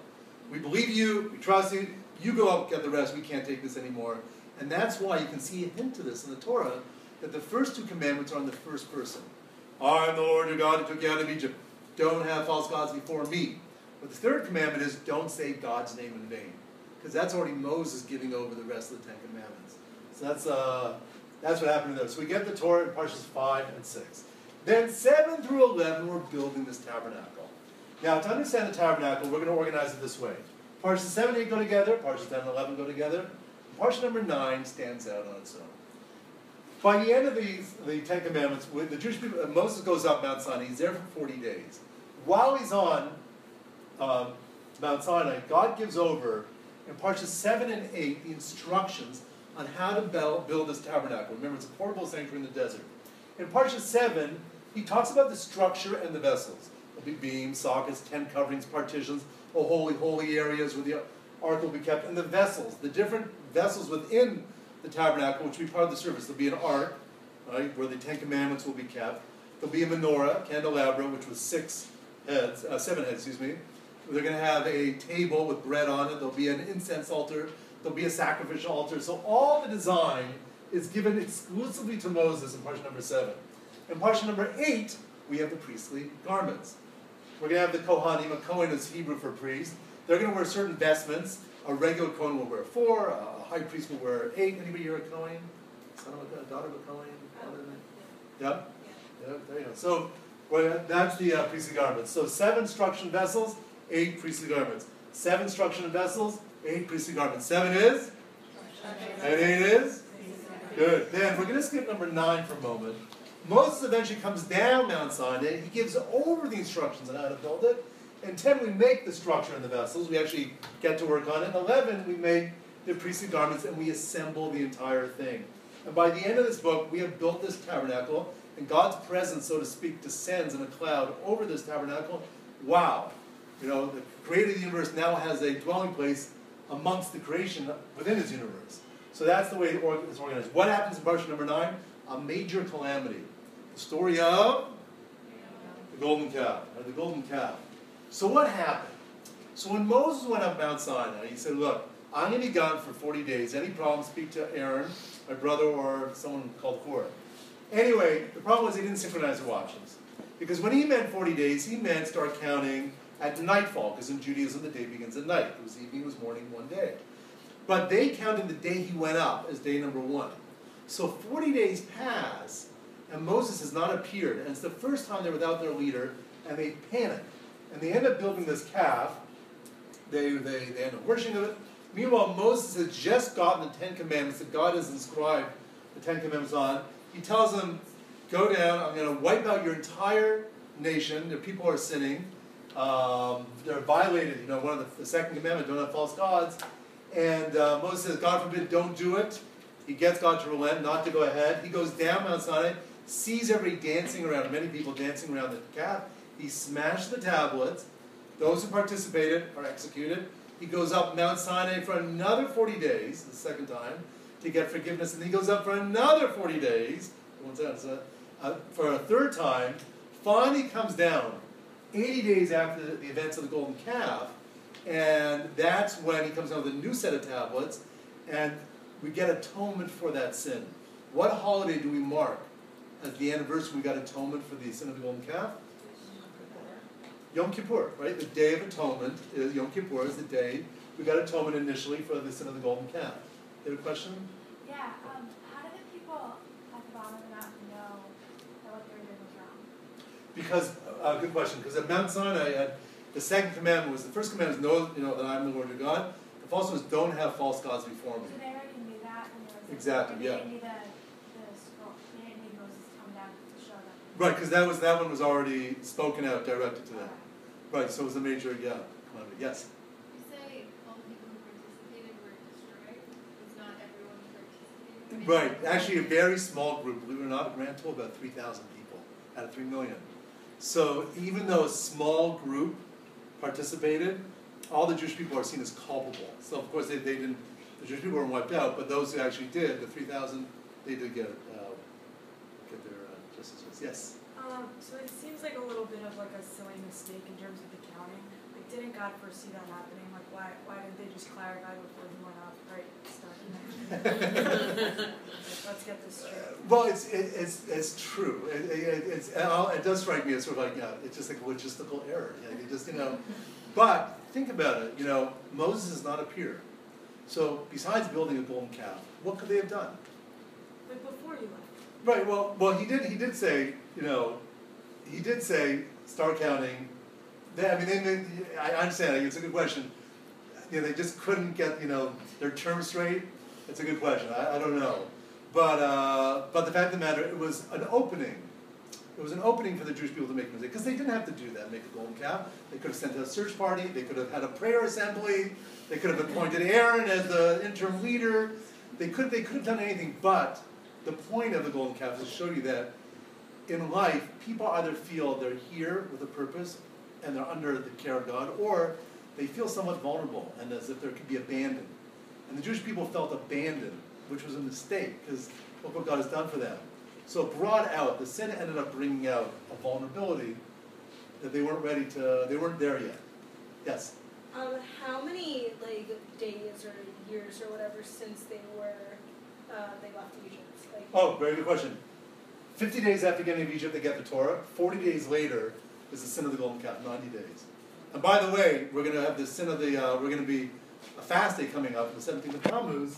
we believe you, we trust you. You go up, get the rest. We can't take this anymore." And that's why you can see a hint to this in the Torah that the first two commandments are in the first person. I am the Lord your God who took you out of Egypt. Don't have false gods before me. But the third commandment is don't say God's name in vain. Because that's already Moses giving over the rest of the Ten Commandments. So that's, uh, that's what happened there. So we get the Torah in Parshas 5 and 6. Then 7 through 11, we're building this tabernacle. Now, to understand the tabernacle, we're going to organize it this way. Parshas 7 and 8 go together, Parshas 10 and 11 go together. Parsha number 9 stands out on its own. By the end of these, the Ten Commandments, the Jewish people, uh, Moses goes up Mount Sinai. He's there for 40 days. While he's on um, Mount Sinai, God gives over in Parshas 7 and 8 the instructions on how to build this tabernacle. Remember, it's a portable sanctuary in the desert. In Parsha 7, he talks about the structure and the vessels. There'll be beams, sockets, tent coverings, partitions, oh, holy, holy areas where the ark will be kept, and the vessels, the different vessels within the tabernacle, which will be part of the service. There'll be an ark, right, where the Ten Commandments will be kept. There'll be a menorah, candelabra, which was six heads, uh, seven heads, excuse me. They're going to have a table with bread on it. There'll be an incense altar. There'll be a sacrificial altar. So all the design is given exclusively to Moses in Parsha number seven. In Parsha number eight, we have the priestly garments. We're going to have the Kohanim. A Kohen is Hebrew for priest. They're going to wear certain vestments. A regular Kohen will wear four. A high priest will wear eight. Anybody here a Kohen? Son of a daughter of a Kohen? Yep. Yep. There you go. So well, that's the uh, priestly garments. So seven struction vessels, eight priestly garments. Seven struction vessels, eight priestly garments. Seven is? And eight is? Good. Then we're going to skip number nine for a moment. Moses eventually comes down Mount Sinai. He gives over the instructions on how to build it. And 10, we make the structure and the vessels. We actually get to work on it. In 11, we make the priestly garments and we assemble the entire thing. And by the end of this book, we have built this tabernacle, and God's presence, so to speak, descends in a cloud over this tabernacle. Wow. You know, the creator of the universe now has a dwelling place amongst the creation within his universe. So that's the way it's organized. What happens in Parsha number 9? A major calamity. The story of the golden calf, or the golden calf. So what happened? So when Moses went up Mount Sinai, he said, Look, I'm going to be gone for 40 days. Any problems, speak to Aaron, my brother, or someone called Cora. Anyway, the problem was he didn't synchronize the watches. Because when he meant 40 days, he meant start counting at nightfall, because in Judaism the day begins at night. It was evening, it was morning, one day. But they counted the day he went up as day number one. So 40 days pass, and Moses has not appeared, and it's the first time they're without their leader, and they panic. And they end up building this calf. They, they, they end up worshiping it. Meanwhile, Moses has just gotten the Ten Commandments that God has inscribed the Ten Commandments on. He tells them, Go down, I'm going to wipe out your entire nation. The people are sinning. Um, they're violated, you know, one of the, the second commandment, don't have false gods. And uh, Moses says, God forbid, don't do it. He gets God to relent, not to go ahead. He goes down Mount Sinai, sees everybody dancing around, many people dancing around the calf. He smashed the tablets. Those who participated are executed. He goes up Mount Sinai for another 40 days, the second time, to get forgiveness. And he goes up for another 40 days, uh, for a third time. Finally comes down 80 days after the events of the golden calf. And that's when he comes down with a new set of tablets. And we get atonement for that sin. What holiday do we mark as the anniversary we got atonement for the sin of the golden calf? Yom Kippur, right? The Day of Atonement is Yom Kippur is the day we got atonement initially for the sin of the golden calf. You have a question? Yeah, um, how did the people at the bottom of the mountain know that what they were doing was wrong? Because, uh, good question, because at Mount Sinai, uh, the second commandment was, the first commandment was know, you know, that I'm the Lord your God. The false one was don't have false gods before me. So they already knew that and there was Exactly, yeah. They didn't need the, the scroll, they didn't need Moses to come down to show them. Right, because that was, that one was already spoken out, directed to them. Right, so it was a major, yeah, yes. You say all the people who participated were destroyed, it's not everyone who participated? Right, actually a very small group, believe it or not, a grand total about three thousand people out of three million. So even though a small group participated, all the Jewish people are seen as culpable. So of course they, they didn't, the Jewish people weren't wiped out, but those who actually did, the three thousand, they did get, get their uh, justices, yes. Um, so it seems like a little bit of like a silly mistake in terms of the counting. Like, didn't God foresee that happening? Like, why, why didn't they just clarify before he went up? Right, start. like, let's get this straight. Well, it's, it, it's, it's true. It, it, it's, it does strike me as sort of like, yeah, it's just like a logistical error. You, know, you just, you know, but think about it. You know, Moses has not appeared. So besides building a golden calf, what could they have done? Like before you left. Right. Well, well, he did. He did say, you know, he did say start counting. They, I mean, they, they, I understand. It's a good question. You know, they just couldn't get you know their terms straight. It's a good question. I, I don't know, but uh, but the fact of the matter, it was an opening. It was an opening for the Jewish people to make mistake because they didn't have to do that, make a golden calf. They could have sent a search party. They could have had a prayer assembly. They could have appointed Aaron as the interim leader. They could they could have done anything, but the point of the golden calf is to show you that in life, people either feel they're here with a purpose and they're under the care of God, or they feel somewhat vulnerable and as if there could be abandoned. And the Jewish people felt abandoned, which was a mistake because look what God has done for them. So it brought out, the sin ended up bringing out a vulnerability that they weren't ready to, they weren't there yet. Yes? Um, how many like days or years or whatever since they were uh, they left Egypt? Like, Oh, very good question. 50 days after getting of Egypt, they get the Torah. 40 days later is the sin of the golden calf, 90 days. And by the way, we're going to have the sin of the, uh, we're going to be a fast day coming up, the 17th of Tammuz.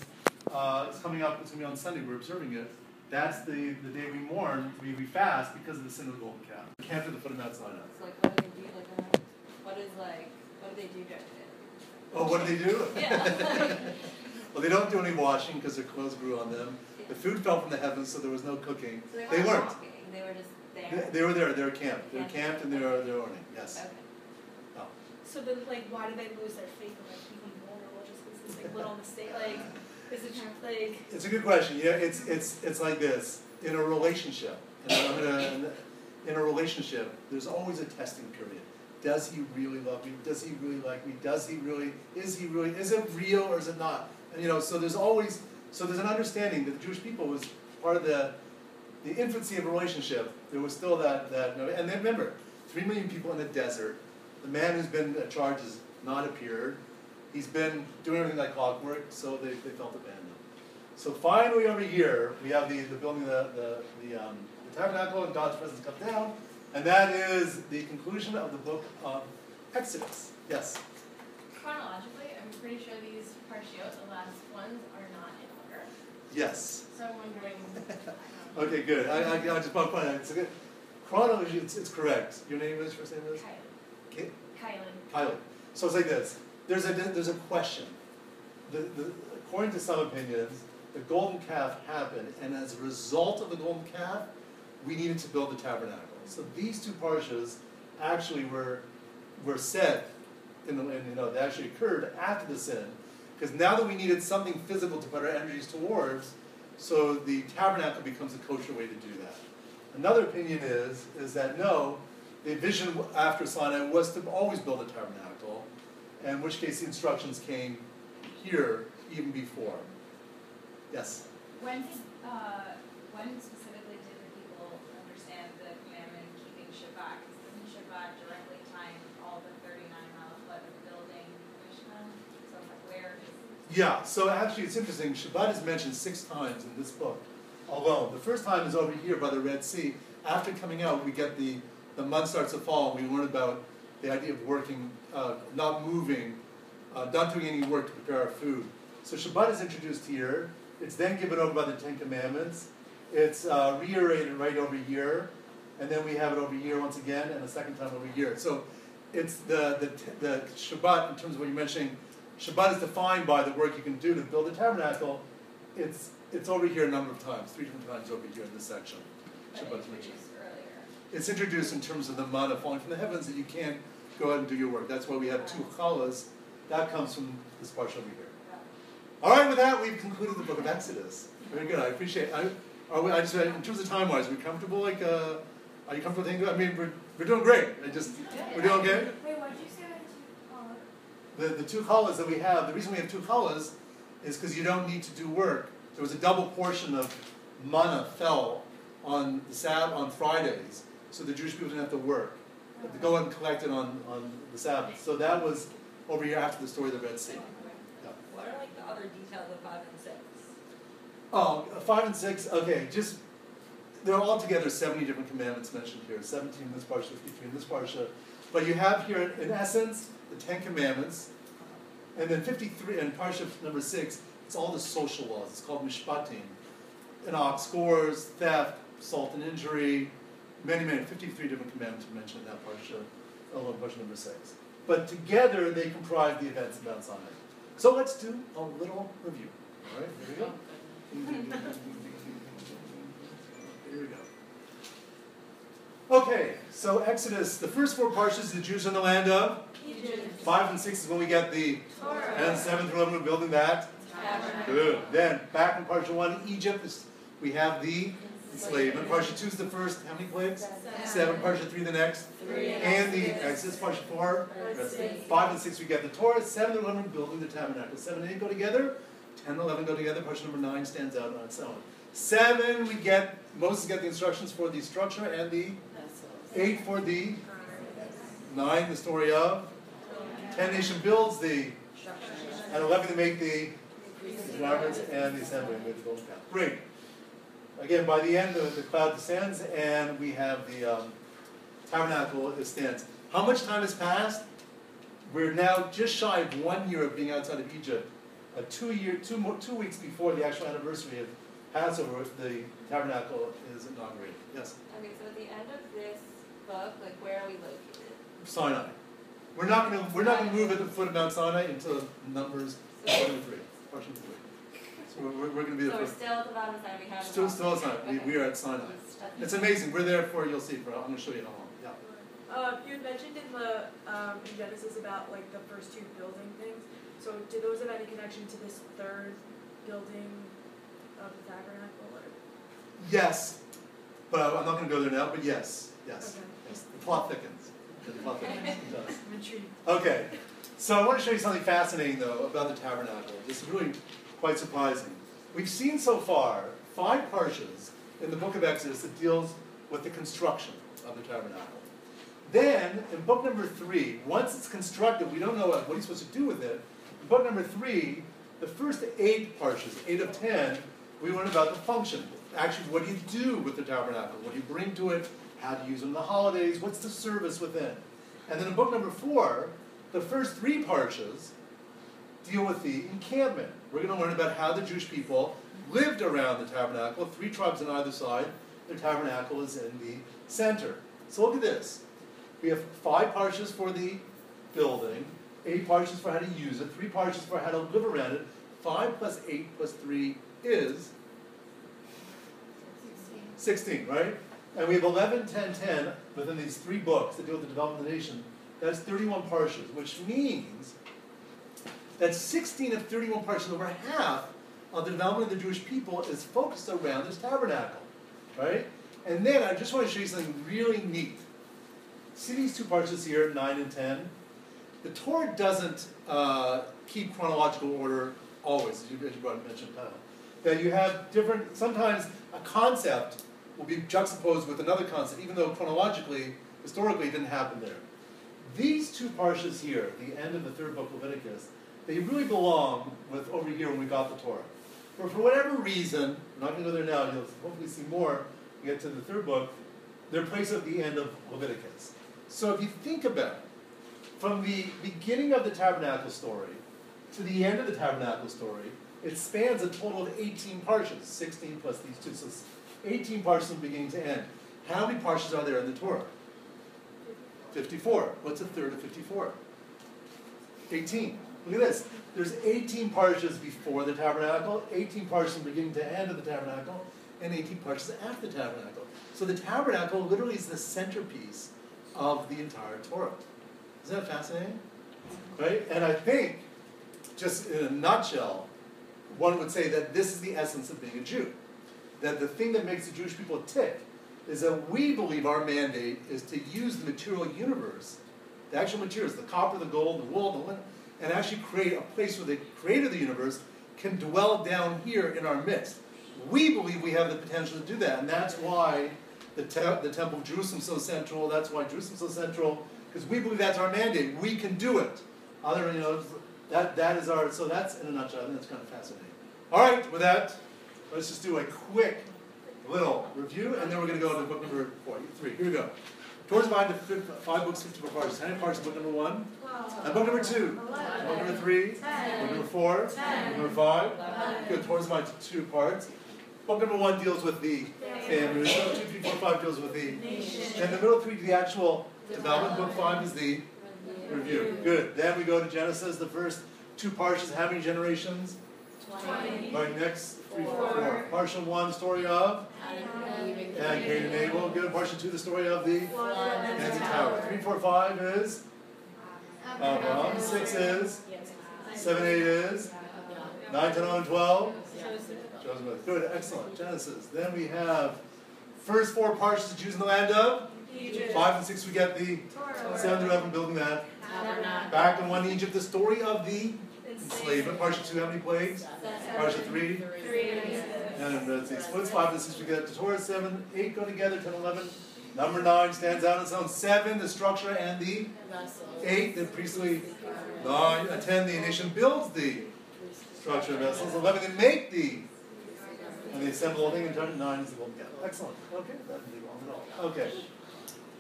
Uh, it's coming up, it's going to be on Sunday, we're observing it. That's the, the day we mourn, we, we fast because of the sin of the golden calf. We can't do the foot of Mount Sinai. It's like, what do they do, like, uh, what is like, what do they do during it? Oh, what do they do? Yeah. well, they don't do any washing because their clothes grew on them. The food fell from the heavens, so there was no cooking. So they They weren't weren't. walking, they were just there? they were there, they were camped. They were Camped. camped and they were, they were mourning, yes. Okay. Oh. so then, like, why did they lose their faith and like become vulnerable just because this like little mistake? Like, is it just like It's a good question. Yeah, it's it's it's like this in a relationship. And I'm gonna, in a relationship, there's always a testing period. Does he really love me? Does he really like me? Does he really? Is he really? Is it real or is it not? And you know, so there's always so there's an understanding that the Jewish people was part of the the infancy of a relationship. There was still that that and then remember, three million people in the desert. The man who's been charged has not appeared. He's been doing everything like clockwork, so they, they felt abandoned. So finally over here, we have the, the building, the, the, the, um, the tabernacle and God's presence come down, and that is the conclusion of the book of Exodus. Yes? Chronologically, I'm pretty sure these parshiot, the last ones, are not. Yes. So I'm wondering. um, Okay, good. I, I, I just want to point out, it's a good, chronology, it's, it's correct. Your name is, first name is? Kylie. Kate? Kylie. Kylie. So it's like this. There's a there's a question. The, the, according to some opinions, the golden calf happened, and as a result of the golden calf, we needed to build the tabernacle. So these two parshas actually were were said, in the, and you know they actually occurred after the sin, because now that we needed something physical to put our energies towards, so the tabernacle becomes a kosher way to do that. Another opinion is is that no, the vision after Sinai was to always build a tabernacle, in which case the instructions came here even before. Yes? When did, uh, when specifically did the people understand the commandment keeping Shabbat? Because doesn't Shabbat directly time all the thirty-nine mile foot of building Mishkan? So like where is, Yeah, so actually it's interesting. Shabbat is mentioned six times in this book alone. The first time is over here by the Red Sea. After coming out, we get the, the mud starts to fall, and we learn about the idea of working, uh, not moving, uh, not doing any work to prepare our food. So Shabbat is introduced here. It's then given over by the Ten Commandments. It's uh, reiterated right over here, and then we have it over here once again, and a second time over here. So it's the, the, the Shabbat, in terms of what you're mentioning, Shabbat is defined by the work you can do to build a tabernacle. It's, it's over here a number of times, three different times over here in this section. but Shabbat's mentioned. introduced earlier? It's introduced in terms of the manna falling from the heavens that you can't go out and do your work. That's why we have two challahs. That comes from this portion over here. All right, with that, we've concluded the book of Exodus. Very good. I appreciate. I, are we, I just in terms of time wise, are we comfortable? Like, uh, are you comfortable? Thinking, I mean, we're, we're doing great. I just we're doing okay. Wait, what did you say about the two The two challahs that we have. The reason we have two challahs is because you don't need to do work. There was a double portion of manna fell on the Sabbath on Fridays, so the Jewish people didn't have to work. But to go and collect it on, on the Sabbath. So that was over here after the story of the Red Sea. Yeah. What are like the other details of five and six? Oh, five and six, okay, just, there are altogether seventy different commandments mentioned here, seventeen in this parsha, fifty-three in this parsha. But you have here, in essence, the Ten Commandments, and then fifty-three, and parsha number six, it's all the social laws, it's called mishpatim. Ox scores, theft, assault and injury, many, many, fifty-three different commandments are mentioned in that parsha, alone parsha number six. But together, they comprise the events of Mount Sinai. So let's do a little review, all right, here we go. Here we go. Okay, so Exodus, the first four parshas, the Jews in the land of. Five and six is when we get the. And seven through eleven, we're building that. Good. Then, back in parsha one, Egypt, is- we have the enslavement. Parsha two is the first, how many plagues? Seven. Parsha three, the next. Three. And the Exodus, parsha four. Five and six, we get the Torah. Seven and eleven, building the tabernacle. Seven and eight go together. Ten and eleven go together. Parsha number nine stands out on its own. Seven, we get Moses get the instructions for the structure, and the eight for the nine, the story of. Ten nation builds the, and eleven they make the garments and the assembly with the golden calf. Great. Again, by the end, the, the cloud descends, and we have the um, tabernacle stands. How much time has passed? We're now just shy of one year of being outside of Egypt. Uh, two year, two more, two weeks before the actual anniversary of Passover, the tabernacle is inaugurated. Yes, Okay, so at the end of this book, like where are we located? Sinai. We're not going to we're not going to move at the foot of Mount Sinai until Numbers twenty-three, portion three. question three. So we're, we're, going to be the So we're first. still at the bottom side, we have. the Still, still bottom. Sinai. We, Okay. we are at Sinai. It's amazing. We're there for you'll see. For I'm going to show you how long. Yeah. Uh, you had mentioned in the, um, in Genesis about like the first two building things, so do those have any connection to this third building of the tabernacle or? Yes, but I'm not going to go there now. But yes, yes, Okay. yes. The plot thickens. The plot does. Okay, so I want to show you something fascinating though about the tabernacle. This is really quite surprising. We've seen so far five parshas in the book of Exodus that deals with the construction of the tabernacle. Then, in book number three, once it's constructed, we don't know what, what he's supposed to do with it. In book number three, the first eight parshas, eight of ten, we learn about the function. Actually, what do you do with the tabernacle? What do you bring to it? How to use them in the holidays? What's the service within? And then in book number four, the first three parshas deal with the encampment. We're going to learn about how the Jewish people lived around the tabernacle. Three tribes on either side. The tabernacle is in the center. So look at this. We have five parshas for the building, eight parshas for how to use it, three parshas for how to live around it. Five plus eight plus three is 16, right? And we have 11, 10, 10 within these three books that deal with the development of the nation. That's 31 parshas, which means that 16 of 31 parshas, over half of the development of the Jewish people, is focused around this tabernacle, right? And then I just want to show you something really neat. See these two parshas here, 9 and 10? The Torah doesn't uh, keep chronological order always, as you, as you brought mentioned, Kyle. That you have different, sometimes a concept will be juxtaposed with another concept, even though chronologically, historically, it didn't happen there. These two parshas here, the end of the third book, of Leviticus, they really belong with over here when we got the Torah. But for whatever reason, I'm not going to go there now, you'll hopefully see more, we get to the third book, they're placed at the end of Leviticus. So if you think about it, from the beginning of the tabernacle story to the end of the tabernacle story, it spans a total of 18 parshas, 16 plus these two, so 18 parshas beginning to end. How many parshas are there in the Torah? 54. What's a third of 54? 18. Look at this. There's 18 parshas before the tabernacle, 18 parshas beginning to end of the tabernacle, and 18 parshas after the tabernacle. So the tabernacle literally is the centerpiece of the entire Torah. Isn't that fascinating? Right? And I think, just in a nutshell, one would say that this is the essence of being a Jew. That the thing that makes the Jewish people tick is that we believe our mandate is to use the material universe, the actual materials, the copper, the gold, the wool, the linen, and actually create a place where the creator of the universe can dwell down here in our midst. We believe we have the potential to do that, and that's why the, te- the Temple of Jerusalem is so central. That's why Jerusalem is so central, because we believe that's our mandate. We can do it. Other, you know, that, that is our, so that's in a nutshell. I think that's kind of fascinating. All right, with that, let's just do a quick little review, and then we're going to go to book number four, three. Here we go. Towards behind the fifth, five books, 54 parts. How many parts in book number one? And uh, book number two? Book number three? Ten. Book number four? Ten. Book number five? Good, towards behind two parts. Book number one deals with the family. Two, three, four, five deals with the And the middle three, the actual development. Book five is the review. Good. Then we go to Genesis, the first two parts. Many generations? Right, next, three, four, four. Parsha one, the story of? And Cain and Abel. Good. Parsha two, the story of the and the tower. Three, four, five is Abraham. Six is. Seven, eight is. Nine, ten, eleven, twelve. Joseph. Good. Excellent. Genesis. Then we have first four parts the Jews in the land of. Egypt. Five and six we get the seven through eleven building that. Back in one Egypt, the story of the enslavement. Parsha two, how many plagues? Parsha three. And Red Sea splits. Five and six we get the Torah. Seven, eight go together. Ten, eleven. Number nine stands out on its own. Seven, the structure and the eight, the priestly. Nine, uh, ten, the nation builds the structure of vessels. Eleven, they make the and they assemble the thing and turn it nine is the golden calf. Excellent. Okay, that didn't take long at all. Okay.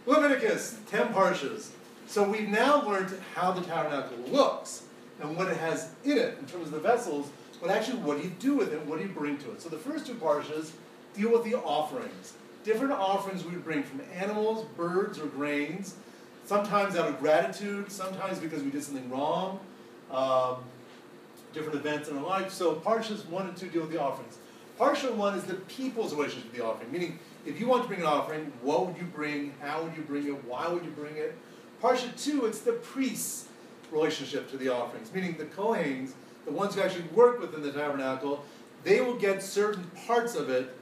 Leviticus, ten parshas. So we've now learned how the tabernacle looks and what it has in it in terms of the vessels, but actually what do you do with it? What do you bring to it? So the first two parshas deal with the offerings. Different offerings we would bring from animals, birds, or grains, sometimes out of gratitude, sometimes because we did something wrong, um, different events in our life. So parshas one and two deal with the offerings. Parsha one is the people's relationship to the offering, meaning if you want to bring an offering, what would you bring? How would you bring it? Why would you bring it? Parsha two, it's the priest's relationship to the offerings, meaning the Kohanes, the ones who actually work within the tabernacle, they will get certain parts of it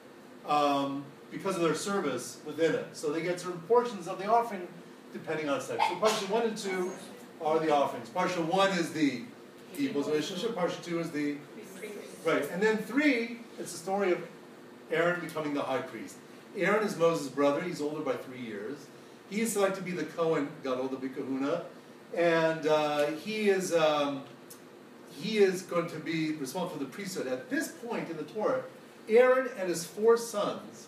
um, because of their service within it. So they get certain portions of the offering depending on sex. So Parsha one and two are the offerings. Parsha one is the people's relationship. Parsha two is the right, and then three it's the story of Aaron becoming the high priest. Aaron is Moses' brother. He's older by three years. He is selected to be the Cohen Gadol, the big kahuna. And uh, he is, um, he is going to be responsible for the priesthood. At this point in the Torah, Aaron and his four sons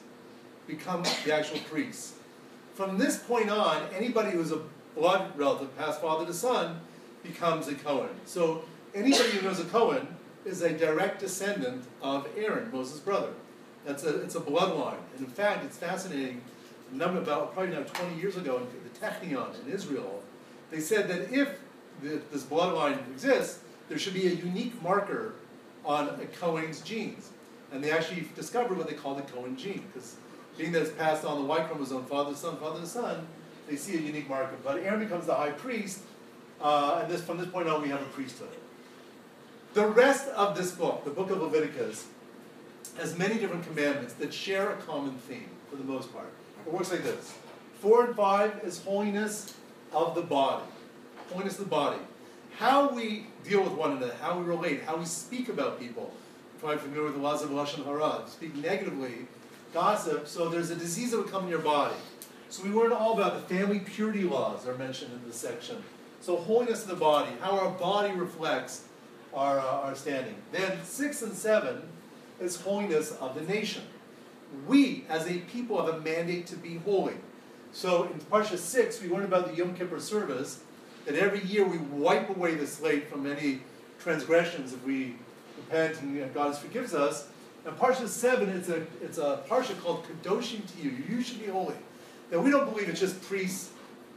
become the actual priests. From this point on, anybody who's a blood relative, past father to son, becomes a Cohen. So anybody who knows a Cohen is a direct descendant of Aaron, Moses' brother. That's a, it's a bloodline. And in fact, it's fascinating. A number about probably now 20 years ago in the Technion in Israel, they said that if this bloodline exists, there should be a unique marker on a Cohen's genes. And they actually discovered what they call the Cohen gene, because being that it's passed on the Y chromosome, father to son, father to son, they see a unique marker. But Aaron becomes the high priest, uh, and this, from this point on, we have a priesthood. The rest of this book, the book of Leviticus, has many different commandments that share a common theme for the most part. It works like this Four and five is holiness of the body. Holiness of the body. How we deal with one another, how we relate, how we speak about people. You're familiar with the laws of Lashon Hara. Speak negatively, gossip, so there's a disease that would come in your body. So we learn all about the family purity laws are mentioned in this section. So holiness of the body, how our body reflects our, uh, our standing. Then six and seven is holiness of the nation. We, as a people, have a mandate to be holy. So in Parsha 6, we learn about the Yom Kippur service, that every year we wipe away the slate from any transgressions if we repent and God forgives us. And Parsha 7, it's a, it's a Parsha called Kedoshim Tihyu. You should be holy. Now, we don't believe it's just priests,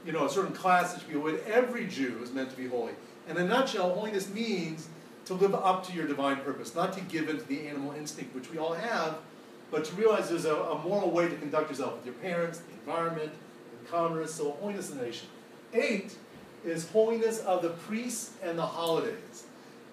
you know, a certain class that should be holy. Every Jew is meant to be holy. And in a nutshell, holiness means to live up to your divine purpose, not to give in to the animal instinct, which we all have, but to realize there's a, a moral way to conduct yourself with your parents, the environment, commerce, so holiness of the nation. Eight is holiness of the priests and the holidays.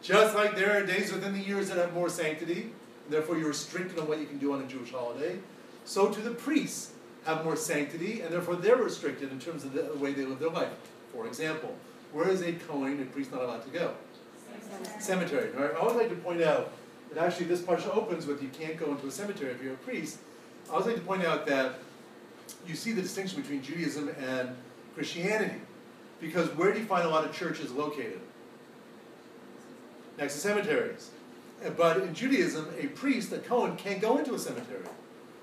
Just like there are days within the years that have more sanctity, and therefore you're restricted on what you can do on a Jewish holiday, so do the priests have more sanctity, and therefore they're restricted in terms of the way they live their life. For example, where is a Kohen, a priest, not allowed to go? Cemetery. Right? I always like to point out that actually this parsha opens with you can't go into a cemetery if you're a priest. I always like to point out that you see the distinction between Judaism and Christianity. Because where do you find a lot of churches located? Next to cemeteries. Uh, But in Judaism, a priest, a Cohen, can't go into a cemetery.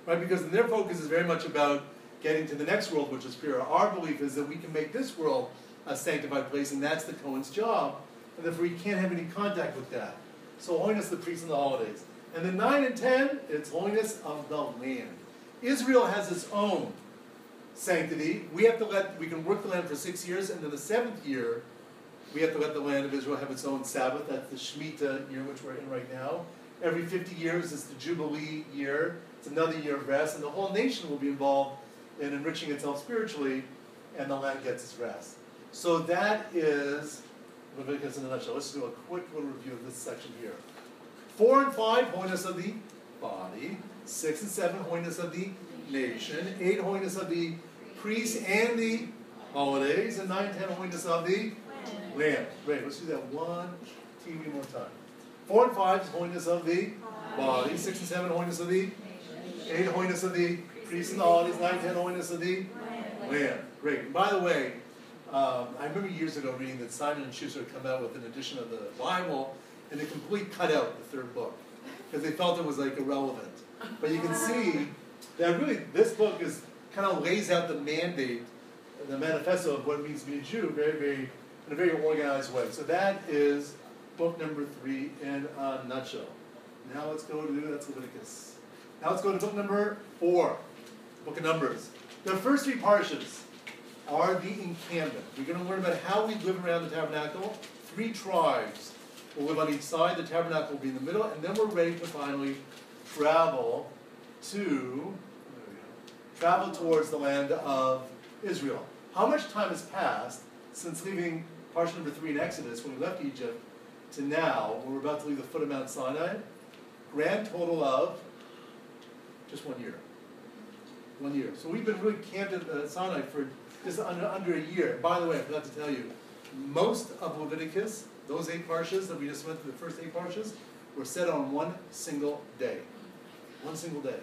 Right? Because their focus is very much about getting to the next world, which is pure. Our belief is that we can make this world a sanctified place, and that's the Cohen's job. And therefore, you can't have any contact with that. So, holiness the priests and the holidays. And then 9 and 10, it's holiness of the land. Israel has its own sanctity. We have to let, we can work the land for six years, and then the seventh year, we have to let the land of Israel have its own Sabbath. That's the Shemitah year, which we're in right now. Every 50 years is the Jubilee year. It's another year of rest, and the whole nation will be involved in enriching itself spiritually, and the land gets its rest. So that is Leviticus in a nutshell. Let's do a quick little review of this section here. Four and five, holiness of the body. Six and seven, holiness of the nation. Eight, holiness of the priests and the holidays. And nine, ten, holiness of the land. Great. Let's do that one teeny more time. Four and five is holiness of the body. Six and seven, holiness of the eight, holiness of the priests and the holidays. Nine, ten, holiness of the land. Great. By the way, um, I remember years ago reading that Simon and Schuster had come out with an edition of the Bible, and they completely cut out the third book because they felt it was like irrelevant. But you can see that really this book is kind of lays out the mandate, the manifesto of what it means to be a Jew, very, very in a very organized way. So that is book number three in a nutshell. Now let's go to that's Leviticus. Now let's go to book number four, book of Numbers. The first three parshas are the encampment. We're going to learn about how we live around the tabernacle. Three tribes will live on each side. The tabernacle will be in the middle, and then we're ready to finally travel to there we go, travel towards the land of Israel. How much time has passed since leaving parsha number three in Exodus when we left Egypt to now when we're about to leave the foot of Mount Sinai? Grand total of just one year. One year. So we've been really camped at uh, Sinai for just under, under a year. By the way, I forgot to tell you, most of Leviticus, those eight parshas that we just went through, the first eight parshas, were set on one single day. One single day.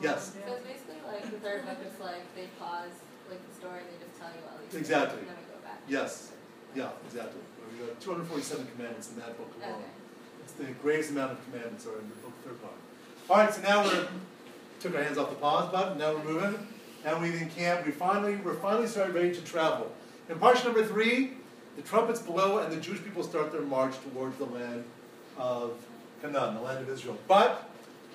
Yes. So it's basically like the third book is like they pause like the story and they just tell you all these Exactly. things and then we go back. Yes. Yeah, exactly. We got 247 commandments in that book alone. Okay. It's the greatest amount of commandments are in the book third part. All right, so now we're took our hands off the pause button. Now we're moving. Now we in camp. We finally we're finally started ready to travel. In part number three, the trumpets blow and the Jewish people start their march towards the land of Canaan, the land of Israel. But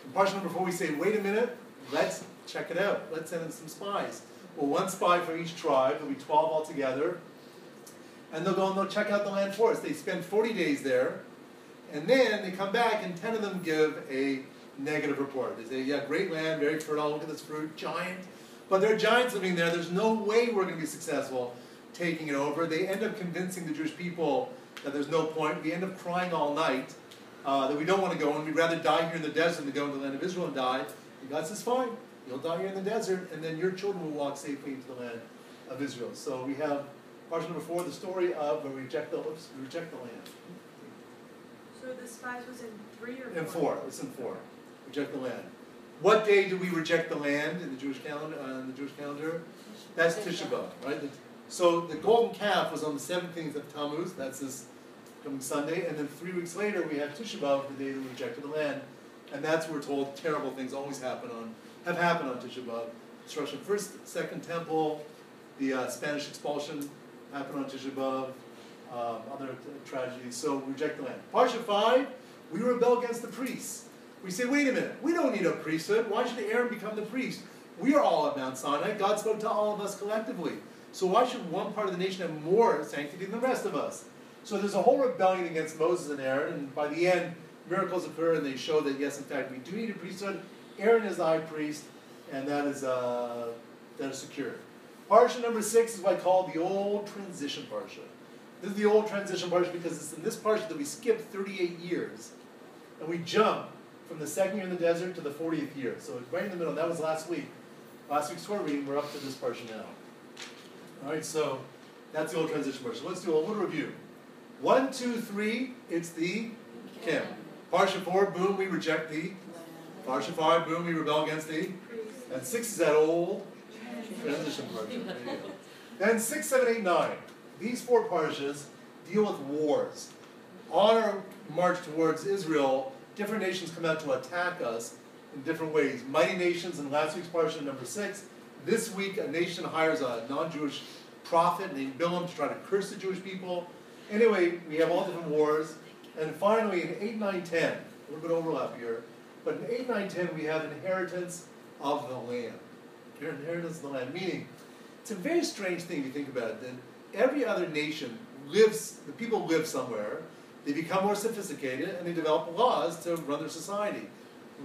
in part number four, we say, wait a minute, let's check it out. Let's send in some spies. Well, one spy for each tribe. There'll be twelve altogether. And they'll go and they'll check out the land for us. They spend 40 days there. And then they come back, and 10 of them give a negative report. They say, Yeah, great land, very fertile, look at this fruit, giant. But there are giants living there. There's no way we're going to be successful taking it over. They end up convincing the Jewish people that there's no point. We end up crying all night uh, that we don't want to go, and we'd rather die here in the desert than go into the land of Israel and die. And God says, Fine, you'll die here in the desert, and then your children will walk safely into the land of Israel. So we have part number four, the story of we reject the, oops, we reject the land. So the spies was in three or four? In four, it's in four. Reject the land. What day do we reject the land in the Jewish calendar? Uh, in the Jewish calendar, that's Tisha B'av, right? So the golden calf was on the seventeenth of Tammuz. That's this coming Sunday, and then three weeks later we have Tisha B'av, the day that we rejected the land, and that's where we're told terrible things always happen on have happened on Tisha B'av. Destruction first, second temple, the uh, Spanish expulsion happened on Tisha B'av, um, other tragedies. So reject the land. Parsha five, we rebel against the priests. We say, wait a minute, we don't need a priesthood. Why should Aaron become the priest? We are all at Mount Sinai. God spoke to all of us collectively. So why should one part of the nation have more sanctity than the rest of us? So there's a whole rebellion against Moses and Aaron, and by the end, miracles occur and they show that yes, in fact, we do need a priesthood. Aaron is the high priest, and that is uh, that is secure. Parsha number six is what I call the old transition parsha. This is the old transition parsha because it's in this parsha that we skip 38 years, and we jump from the second year in the desert to the 40th year. So right in the middle. That was last week. Last week's Torah reading. We're up to this parsha now. All right, so that's the old transition parsha. Let's do a little review. One, two, three. It's the Kim. Parsha four. Boom. We reject thee. Parsha five. Boom. We rebel against thee. And six is that old transition parsha. There you go. Then six, seven, eight, nine. These four parshas deal with wars. On our march towards Israel, different nations come out to attack us in different ways. Mighty nations in last week's parsha number six. This week, a nation hires a non-Jewish prophet named Bilam to try to curse the Jewish people. Anyway, we have all different wars. And finally, in 8, 9, 10, a little bit overlap here, but in 8, 9, 10, we have inheritance of the land. Inheritance of the land, meaning it's a very strange thing you think about. That every other nation lives, the people live somewhere, they become more sophisticated, and they develop laws to run their society.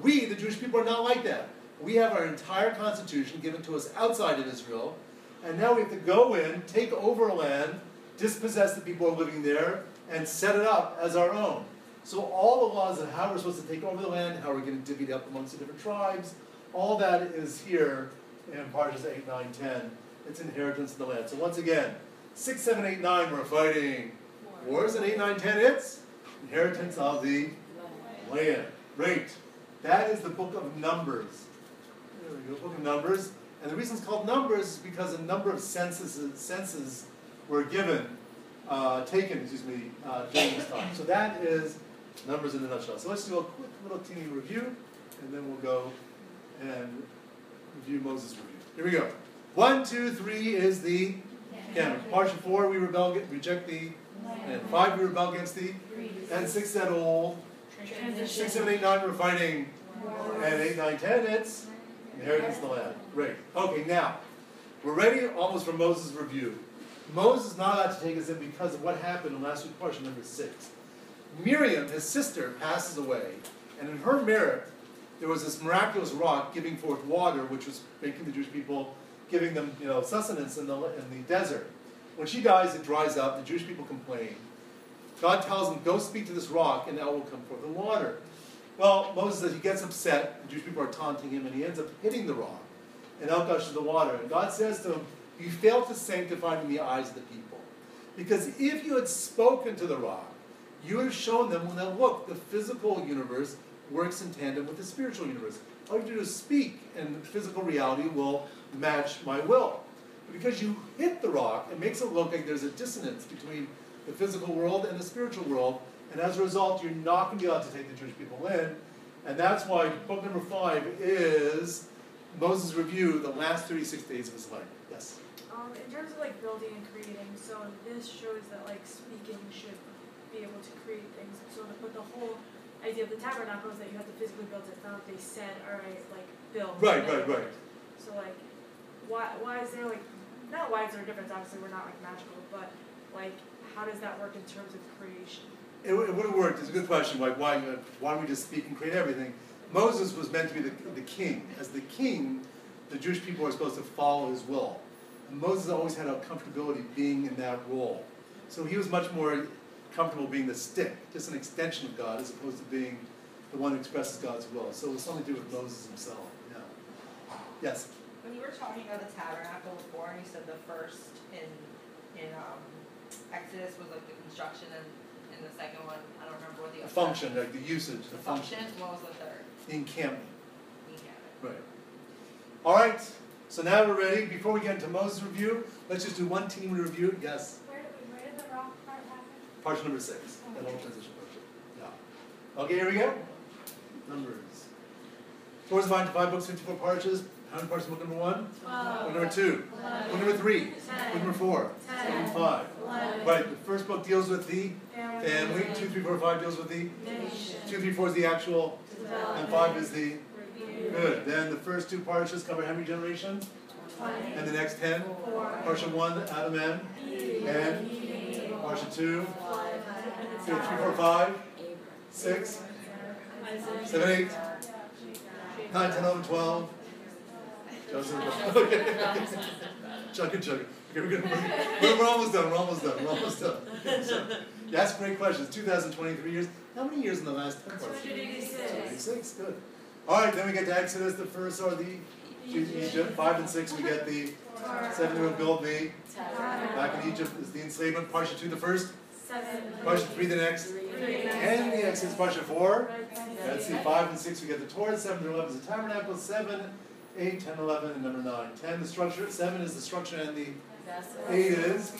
We, the Jewish people, are not like that. We have our entire constitution given to us outside of Israel, and now we have to go in, take over land, dispossess the people who are living there, and set it up as our own. So all the laws of how we're supposed to take over the land, how we're going to divvy it up amongst the different tribes, all that is here in Parshas 8, 9, 10. It's inheritance of the land. So once again, 6, 7, 8, 9, we're fighting wars, and 8, 9, 10, it's inheritance of the land. Great. That is the book of Numbers. There we go, book of Numbers. And the reason it's called Numbers is because a number of censuses, census were given, uh, taken, excuse me, uh, during this time. So that is Numbers in a nutshell. So let's do a quick little teeny review, and then we'll go and review Moses' review. Here we go. One, two, three is the canon. Parsha four, we rebel, reject thee. And five, we rebel against thee. And six, that old. Six, seven, eight, nine, we're fighting. And eight, nine, ten, it's inheritance of the land. Great. Okay, now, we're ready almost for Moses' review. Moses is not allowed to take us in because of what happened in last week's portion, number six. Miriam, his sister, passes away, and in her merit, there was this miraculous rock giving forth water, which was making the Jewish people, giving them, you know, sustenance in the, in the desert. When she dies, it dries up. The Jewish people complain. God tells them, go speak to this rock, and now will come forth the water. Well, Moses says he gets upset. The Jewish people are taunting him, and he ends up hitting the rock, and out gushes the water. And God says to him, you failed to sanctify in the eyes of the people. Because if you had spoken to the rock, you would have shown them that, look, the physical universe works in tandem with the spiritual universe. All you do is speak, and physical reality will match my will. But because you hit the rock, it makes it look like there's a dissonance between the physical world and the spiritual world. And as a result, you're not going to be allowed to take the Jewish people in. And that's why book number five is Moses' review, the last 36 days of his life. In terms of like building and creating, so this shows that like speaking should be able to create things. So the, but the whole idea of the tabernacle is that you have to physically build it. Not they said, all right, like build. Right, right, right. So like, why why is there like not why is there a difference? Obviously, we're not like magical, but like how does that work in terms of creation? It, would- it would have worked. It's a good question. Like, why, uh, why don't we just speak and create everything? Moses was meant to be the, the king. As the king, the Jewish people are supposed to follow his will. Moses always had a comfortability being in that role. So he was much more comfortable being the stick, just an extension of God, as opposed to being the one who expresses God's will. So it was something to do with Moses himself. Yeah. Yes. When you were talking about the tabernacle before, and you said the first in, in, um, Exodus was like the construction and, and the second one, I don't remember what the The other. function, like the usage, the The function. function, what was the third? The encampment. Get it. Right. All right. So now we're ready. Before we get into Moses' review, let's just do one team review. Yes. Where did, where did the rock part happen? Parsha number six. That whole transition parsha. Yeah. Okay, here we go. Numbers. Towards the mind, five books, fifty-four parshas. How many parshas? Book number one. Book number two. Book number three. Book number four. Book number five. Right. The first book deals with the family. Two, three, four, five deals with the. Two, three, four is the actual. And five is the. Good. Then the first two parshas cover how many generations? And the next ten? Parsha one, Adam and and Parsha two, three, three, four, five, six, seven, eight, nine, ten, eleven, twelve. Joseph. Okay. Chug and chug. Okay, we're, gonna, we're, we're almost done. We're almost done. We're almost done. Okay, so, you ask great questions. 2023 years. How many years in the last 10 parshas? 26, good. All right, then we get to Exodus. The first are the Egypt. Five and six, we get the seven who build the. Back in Egypt is the enslavement. Parsha two, the first. Parsha three, the next. And the Exodus, Parsha four. Let's see, five and six, we get the Torah. Seven through eleven is the tabernacle. Seven, eight, ten, eleven, and number nine. Ten, the structure. Seven is the structure, and the eight is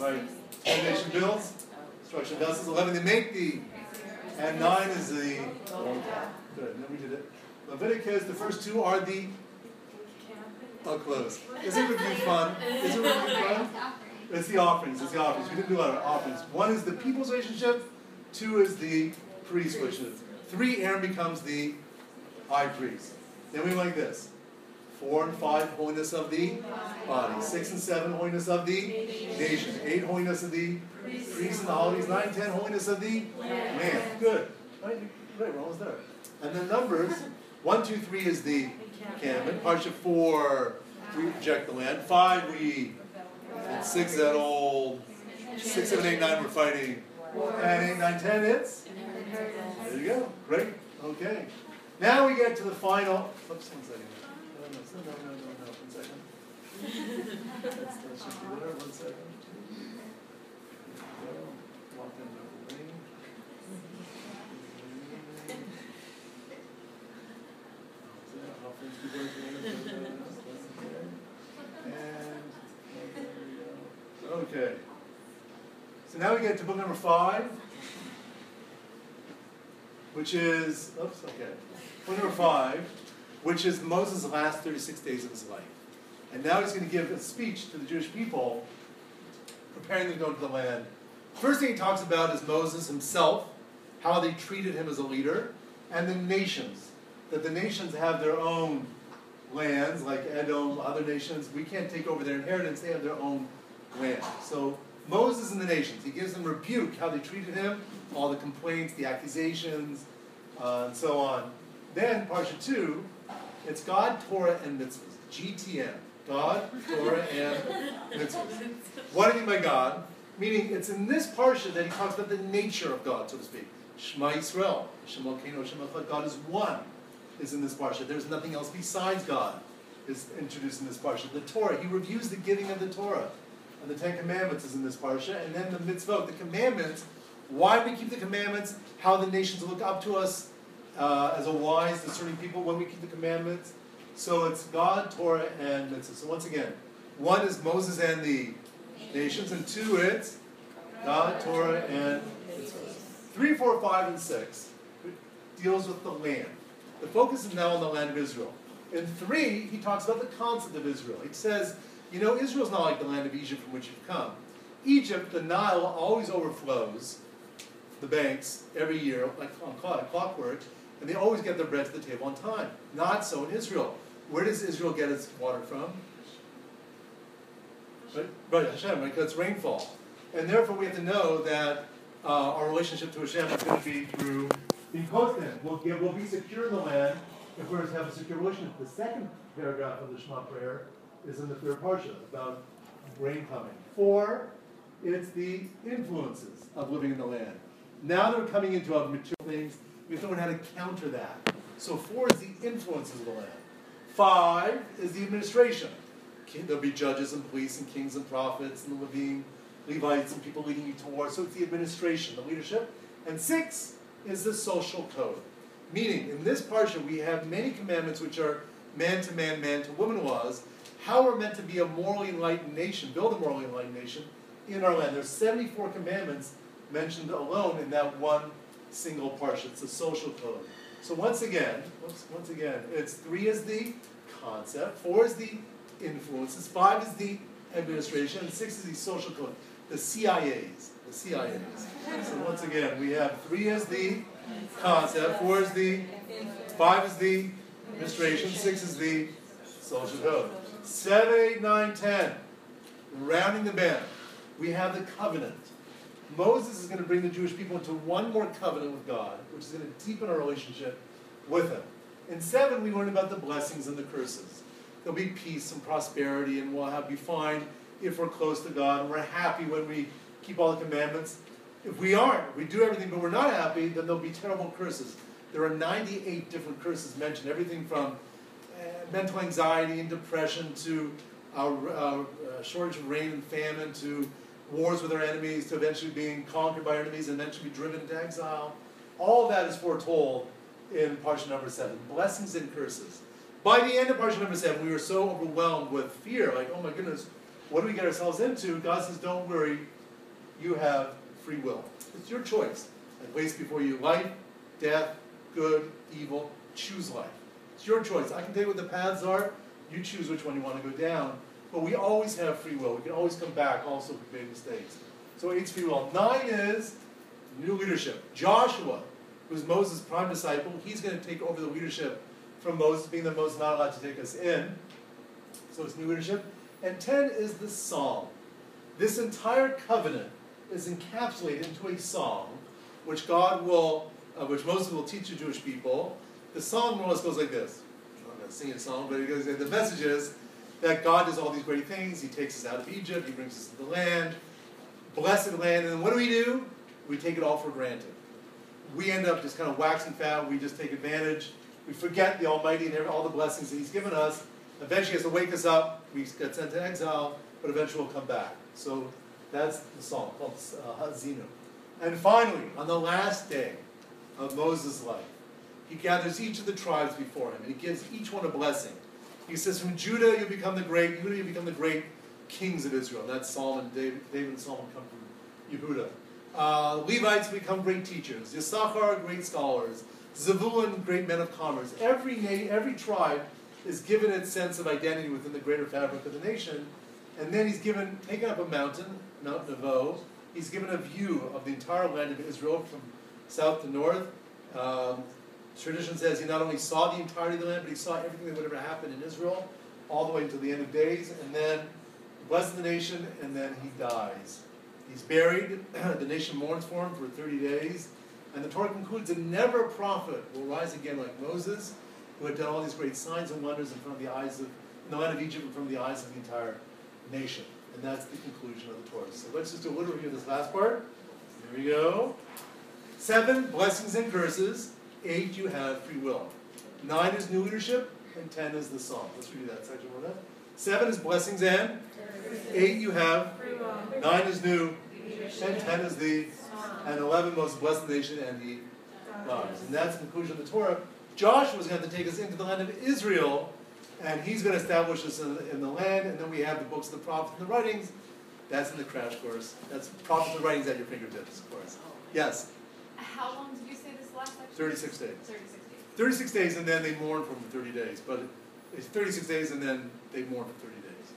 right. Ten nation builds. Structure vessels. Eleven, they make the. And nine is the. Good, then we did it. Leviticus, the first two are the. Oh, close. Is it review fun? Is it review fun? It's the offerings. It's the offerings. We didn't do a lot of offerings. One is the people's relationship. Two is the priest relationship. Three, Aaron becomes the high priest. Then we went like this. Four and five, holiness of the body. Six and seven, holiness of the nation. Eight, holiness of the priests and the holidays. Nine, ten, holiness of the man. Good. Right, right, we're almost there. And then numbers. One, two, three is the encampment. Parsha four, we reject the land. Five, we and six that old. Six, seven, eight, nine, we're fighting. And eight, nine, ten, it's. There you go. Great. Okay. Now we get to the final. Oops, one second. No, no, no, no, no, no. One second. There we go. Lock in the ring. Okay. So now we get to book number five, which is, oops, okay. Book number five, which is Moses' last 36 days of his life. And now he's going to give a speech to the Jewish people, preparing them to go to the land. First thing he talks about is Moses himself, how they treated him as a leader, and the nations. That the nations have their own lands, like Edom, other nations. We can't take over their inheritance, they have their own land. So Moses and the nations, he gives them rebuke, how they treated him, all the complaints, the accusations, uh, and so on. Then, Parsha 2, it's God, Torah, and mitzvahs. GTM. God, Torah, and mitzvahs. What do I mean by God? Meaning, it's in this Parsha that he talks about the nature of God, so to speak. Shema Yisrael. Shema Keno, Shema God is one, is in this Parsha. There's nothing else besides God is introduced in this Parsha. The Torah, he reviews the giving of the Torah. And the Ten Commandments is in this Parsha. And then the mitzvot, the commandments, why we keep the commandments, how the nations look up to us uh, as a wise, discerning people when we keep the commandments. So it's God, Torah, and mitzvot. So once again, one is Moses and the nations, and two it's God, Torah, and mitzvot. three, four, five, and six deals with the land. The focus is now on the land of Israel. In three, he talks about the concept of Israel. He says, you know, Israel's not like the land of Egypt from which you've come. Egypt, the Nile always overflows the banks every year, like clockwork, and they always get their bread to the table on time. Not so in Israel. Where does Israel get its water from? Right, right, Hashem, right? Because it's rainfall. And therefore, we have to know that uh, our relationship to Hashem is going to be through close to We'll, get, we'll be secure in the land if we're to have a secure relationship. The second paragraph of the Shema prayer is in the third parsha about rain coming. Four, it's the influences of living in the land. Now that we're coming into other material things, we have to learn how to counter that. So four is the influences of the land. Five is the administration. There'll be judges and police and kings and prophets and the Levine, Levites and people leading you to war. So it's the administration, the leadership. And six is the social code. Meaning, in this parsha, we have many commandments which are man to man, man to woman laws. How we're meant to be a morally enlightened nation, build a morally enlightened nation in our land. There's 74 commandments mentioned alone in that one single parsha. It's the social code. So once again, once, once again, it's three is the concept, four is the influences, five is the administration, and six is the social code. The CIAs, the CIAs. So once again, we have three is the concept, four is the, five is the administration, six is the social code. Seven, eight, nine, ten. Rounding the bend, we have the covenant. Moses is going to bring the Jewish people into one more covenant with God, which is going to deepen our relationship with Him. In seven, we learn about the blessings and the curses. There'll be peace and prosperity, and we'll have be fine if we're close to God, and we're happy when we keep all the commandments. If we aren't, we do everything but we're not happy, then there'll be terrible curses. There are 98 different curses mentioned, everything from uh, mental anxiety and depression to uh, uh, shortage of rain and famine to wars with our enemies to eventually being conquered by enemies and eventually be driven into exile. All that is foretold in Parsha number seven. Blessings and curses. By the end of Parsha number seven, we were so overwhelmed with fear, like, oh my goodness, what do we get ourselves into? God says, don't worry, you have free will. It's your choice. I place before you life, death, good, evil. Choose life. It's your choice. I can tell you what the paths are. You choose which one you want to go down. But we always have free will. We can always come back also if we made mistakes. So eight's free will. Nine is new leadership. Joshua, who's Moses' prime disciple, he's going to take over the leadership from Moses, being that Moses is not allowed to take us in. So it's new leadership. And ten is the song. This entire covenant is encapsulated into a song, which God will, uh, which Moses will teach the Jewish people. The song more or less goes like this. I'm not going to sing a song, but it goes, the message is that God does all these great things. He takes us out of Egypt, He brings us to the land, blessed land, and then what do we do? We take it all for granted. We end up just kind of waxing fat, we just take advantage, we forget the Almighty and all the blessings that He's given us. Eventually, He has to wake us up, we get sent to exile, but eventually we'll come back. So that's the song called uh, Haazinu. And finally, on the last day of Moses' life, he gathers each of the tribes before him, and he gives each one a blessing. He says, From Judah you become the great, Judah you become the great kings of Israel. That's Solomon, David, David and Solomon come from Yehuda. Uh, Levites become great teachers. Yissachar, great scholars. Zebulun, great men of commerce. Every, every tribe is given its sense of identity within the greater fabric of the nation. And then he's given, taken up a mountain, Mount Nebo. He's given a view of the entire land of Israel from south to north. Um, tradition says he not only saw the entirety of the land, but he saw everything that would ever happen in Israel, all the way until the end of days, and then blesses the nation, and then he dies. He's buried. the nation mourns for him for 30 days. And the Torah concludes that never a prophet will rise again like Moses, who had done all these great signs and wonders in front of the eyes of, in the land of Egypt, in front of the eyes of the entire nation. And that's the conclusion of the Torah. So let's just do a little review of this last part. Here we go. Seven, blessings and curses. Eight, you have free will. Nine is new leadership, and ten is the song. Let's review that section one that. Seven is blessings and eight you have. Nine is new, and ten is the, and eleven most blessed nation and the gods. And that's the conclusion of the Torah. Joshua's going to take us into the land of Israel, and he's going to establish this in, in the land. And then we have the books of the prophets and the writings That's in the crash course. That's proper writing's at your fingertips, of course. Oh. Yes, How long did you say this last section? 36 days. Thirty-six days. 36 days and then they mourn for 30 days, but it's 36 days and then they mourn for 30 days.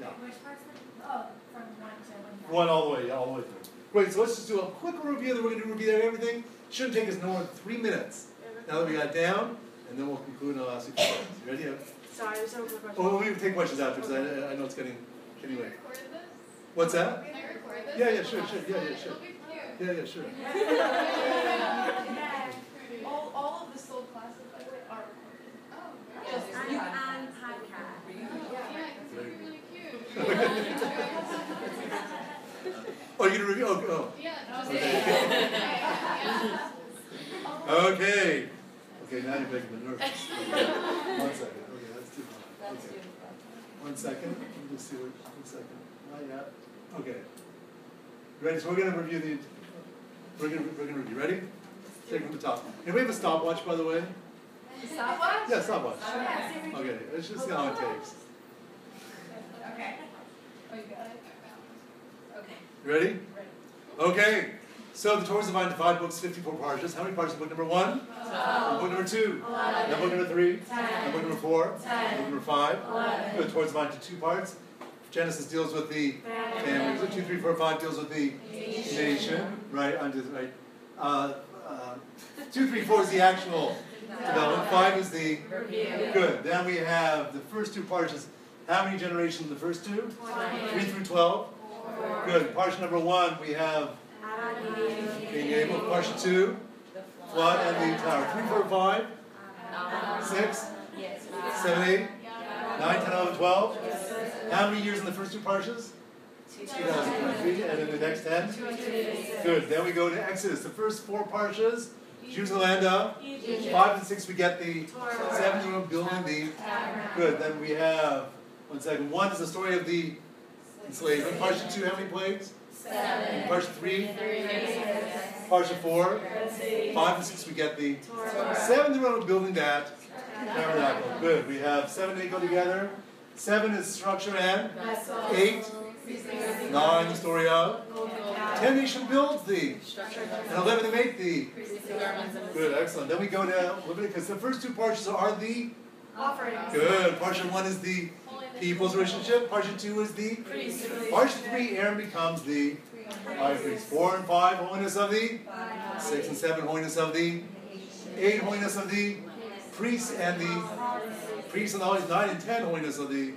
Yeah. Which part's the, oh, from one to one. One all the way, yeah, all the way through. Great, so let's just do a quick review, then we're gonna do a review of everything. Shouldn't take us no more than three minutes. Now that we got down, and then we'll conclude and I'll ask you questions. You ready? Sorry, I just have a quick question. Oh, we can take questions after, because I, I know it's getting, getting Can late. I record this? What's that? Can I record this? Yeah, yeah, sure, sure, yeah, yeah, sure. It'll be cute. Yeah, yeah, sure. All, all of the sold classes, by the way, are recorded. Oh, Just On, Yeah. on podcast. Yeah, oh, it's gonna be really cute. Oh, you're gonna review, oh, oh. Yeah. Okay. Okay. Okay, now you're making me nervous. One second, okay, that's too high. Okay. One second, let me just see what, one second, not yet, okay. Ready, so we're gonna review the, we're gonna, we're gonna review, ready? Take it from the top. Anybody have a stopwatch, by the way? Stopwatch? Yeah, stopwatch. Oh, yeah, see we can- Okay, let's just see how it takes. Okay. Oh, you got it? Okay. You ready? Okay, so the Torah's divided into five books, fifty-four parshas. How many parshas book number one? Book number two? Then book number three? Then book number four? Ten. Book number five? Good, Torah's divided into two parts. Genesis deals with the family, so two, three, four, five deals with the nation, right, under, right. Uh, uh, two, three, four is the actual development, five is the, good. Then we have the first two parshas. How many generations in the first two? Three through twelve? Four. Good. Parsha number one, we have King Abel. Parsha two, flood and the entire. Three, four, five. Six. Seven, eight, nine, ten, eleven, twelve. How many years in the first two parshas? 2023, and in the next ten? Good. Then we go to Exodus. The first four parshas, Jews the land of. Five and six, we get the seven room building the. Good. Then we have, one second, one is the story of the enslavement. Parsha two, how many plagues? Seven. Three? Parsha four? Five and six, we get the seven, the room building that tabernacle. Good. We have seven, eight go together. Seven is structure and eight. Nine, the story of. Ten nation builds thee. And eleven, they make thee. Good, excellent. Then we go to Leviticus. The first two parshas are the Offerings. good. Parsha one is the people's relationship. Parsha two is the priest. Parsha three. Aaron becomes the high priest. Four and five, holiness of the. Six and seven, holiness of the. Eight, holiness of the priests and the priests and the holiness. Nine and ten, holiness of the.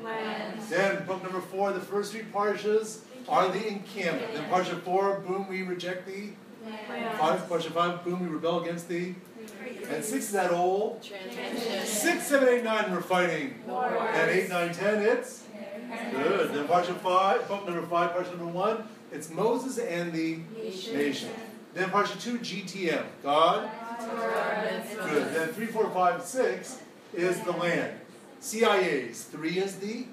Then book number four, the first three parshas are the encampment. Then parsha four, boom, we reject thee. Five, parsha five, boom, we rebel against thee. And six is that old. Six, seven, eight, nine, we're fighting. And eight, nine, ten, it's good. Then parsha five, book number five, parsha number one, it's Moses and the nation. Then parsha two, GTM, God. Good. Then three, four, five, six is the land. CIAs. Three is the.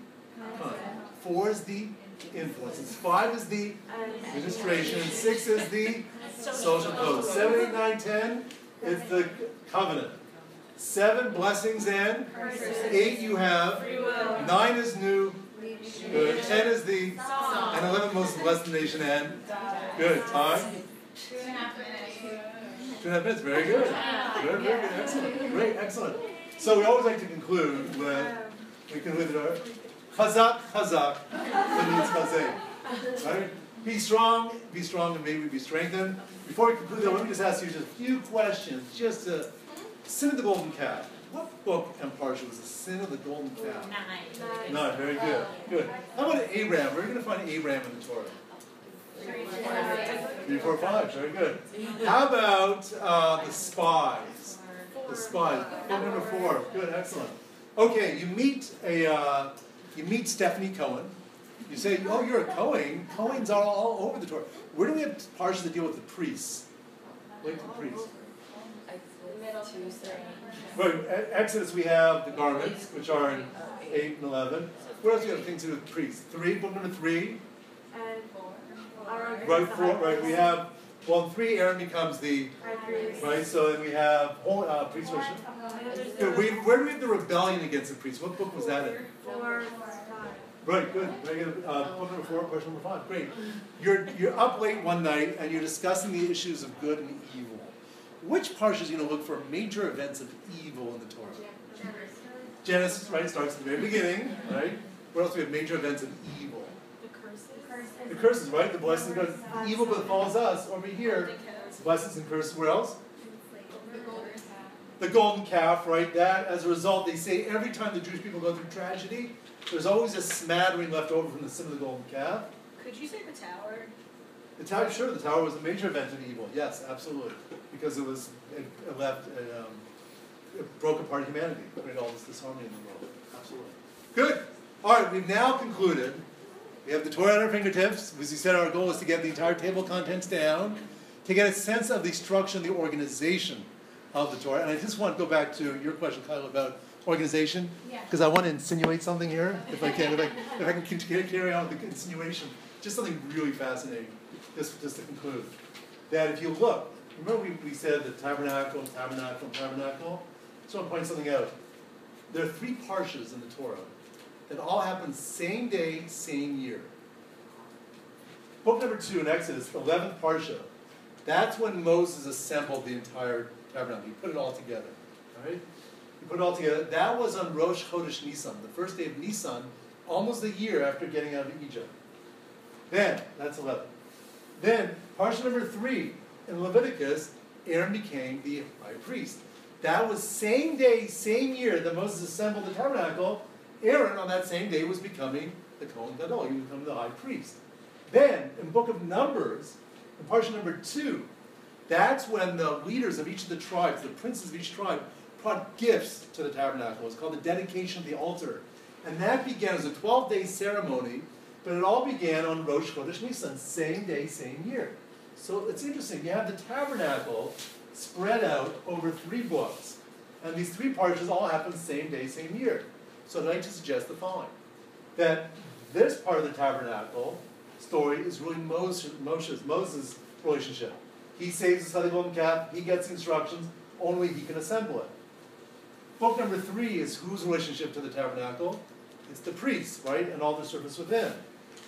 Four is the influences. Five is the administration. Six is the social code. Seven, eight, nine, ten is the covenant. Seven blessings and eight you have. Nine is new. Good. Ten is the and eleven most blessed nation and good. Time. Two and a half minutes. Two and a half minutes, very good. Very, very good, excellent, great, excellent. So we always like to conclude with, we conclude with our chazak, chazak, that means chazek, right? Be strong, be strong, and may we be strengthened. Before we conclude, though, let me just ask you just a few questions, just to, sin of the golden calf. What book and parsha was the sin of the golden calf? Nine. None, very good, good. How about Abraham? Where are you going to find Abraham in the Torah? Three, four, five. Very good. How about uh, the spies? The spies. Book number four. Good. Excellent. Okay, you meet a uh, you meet Stephanie Cohen. You say, "Oh, you're a Cohen. Cohens are all over the Torah." Where do we have parshas that deal with the priests? Like the priests. Right. Exodus, we have the garments, which are in eight and eleven. What else do you have things to do with priests? Three. Book number three. And our Right, four, right, we have, well, three, Aaron becomes the, right, so then we have, whole, uh, priest worship. Where do we have the rebellion against the priests? What book was that in? Four. Right, good, very good. Uh, book number four, question number five, great. You're, you're up late one night and you're discussing the issues of good and evil. Which parsha is going to look for major events of evil in the Torah? Genesis, right, starts at the very beginning, right? What else do we have? Major events of evil. The curses. The curses, right? The blessings, the evil befalls us over here. Blessings and curses. Where else? The golden calf. The golden calf, right? That, as a result, they say every time the Jewish people go through tragedy, there's always a smattering left over from the sin of the golden calf. Could you say the tower? The tower, sure, the tower was a major event of evil. Yes, absolutely, because it was it, it left it, um, it broke apart humanity, created all this disharmony in the world. Absolutely. Good. All right, we've now concluded. We have the Torah at our fingertips. As we said, our goal is to get the entire table of contents down, to get a sense of the structure and the organization of the Torah. And I just want to go back to your question, Kyle, about organization, Yeah. because I want to insinuate something here, if I can, if I, if I can carry on with the insinuation. Just something really fascinating, just, just to conclude. That if you look, remember we, we said the tabernacle, tabernacle, tabernacle? So I'm pointing something out. There are three parshas in the Torah that all happen same day, same year. Book number two in Exodus, 11th parsha, that's when Moses assembled the entire tabernacle. He put it all together. All right? Put it all together. That was on Rosh Chodesh Nisan, the first day of Nisan, almost a year after getting out of Egypt. Then, that's 11. Then, parsha number three in Leviticus, Aaron became the high priest. That was same day, same year that Moses assembled the tabernacle. Aaron, on that same day, was becoming the Kohen Gadol. He was becoming the high priest. Then, in book of Numbers, in parsha number two, that's when the leaders of each of the tribes, the princes of each tribe, brought gifts to the tabernacle. It's called the dedication of the altar. And that began as a 12 day ceremony, but it all began on Rosh Chodesh Nisan, same day, same year. So it's interesting. You have the tabernacle spread out over three books, and these three parshas all happen same day, same year. So I'd like to suggest the following that this part of the tabernacle story is really Moses, Moshe's, Moses' relationship. He saves the the calf, he gets instructions, only he can assemble it. Book number three is whose relationship to the tabernacle? It's the priests, right? And all the service within.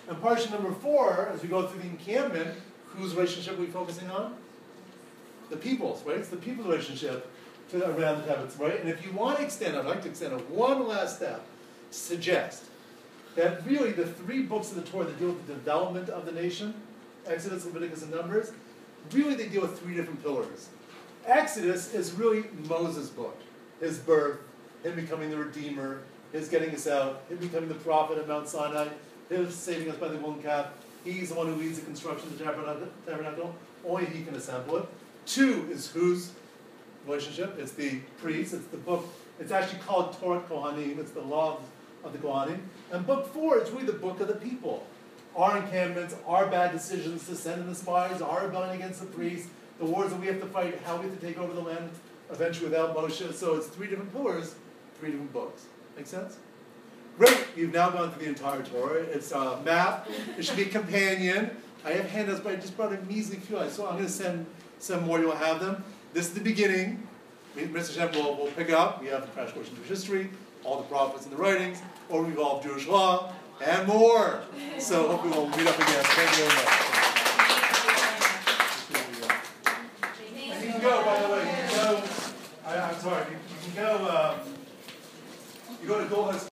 And portion number four, as we go through the encampment, whose relationship are we focusing on? The people's, right? It's the people's relationship to around the tablets, right? And if you want to extend, I'd like to extend it one last step suggest that really the three books of the Torah that deal with the development of the nation, Exodus, Leviticus, and Numbers, really they deal with three different pillars. Exodus is really Moses' book, his birth, him becoming the Redeemer, his getting us out, him becoming the prophet at Mount Sinai, him saving us by the golden calf. He's the one who leads the construction of the tabernacle. tabernacle. Only he can assemble it. Two is whose relationship? It's the priest. It's the book. It's actually called Torat Kohanim. It's the law of the Kohanim. And book four is really the book of the people. Our encampments, our bad decisions to send in the spies, our rebellion against the priests, the wars that we have to fight, how we have to take over the land eventually without Moshe. So it's three different pillars, three different books. Make sense? Great. You've now gone through the entire Torah. It's a map. It should be companion. I have handouts, but I just brought a measly few. So I'm going to send some more. You'll have them. This is the beginning. Mr. Shem will will pick up. We have the crash course in Jewish history, all the prophets and the writings, or revolve Jewish law, and more. So hopefully we'll meet up again. Thank you very much. You can go, by the way. Go. I, I'm sorry. You, you can go. Um, you go to Goldhouse.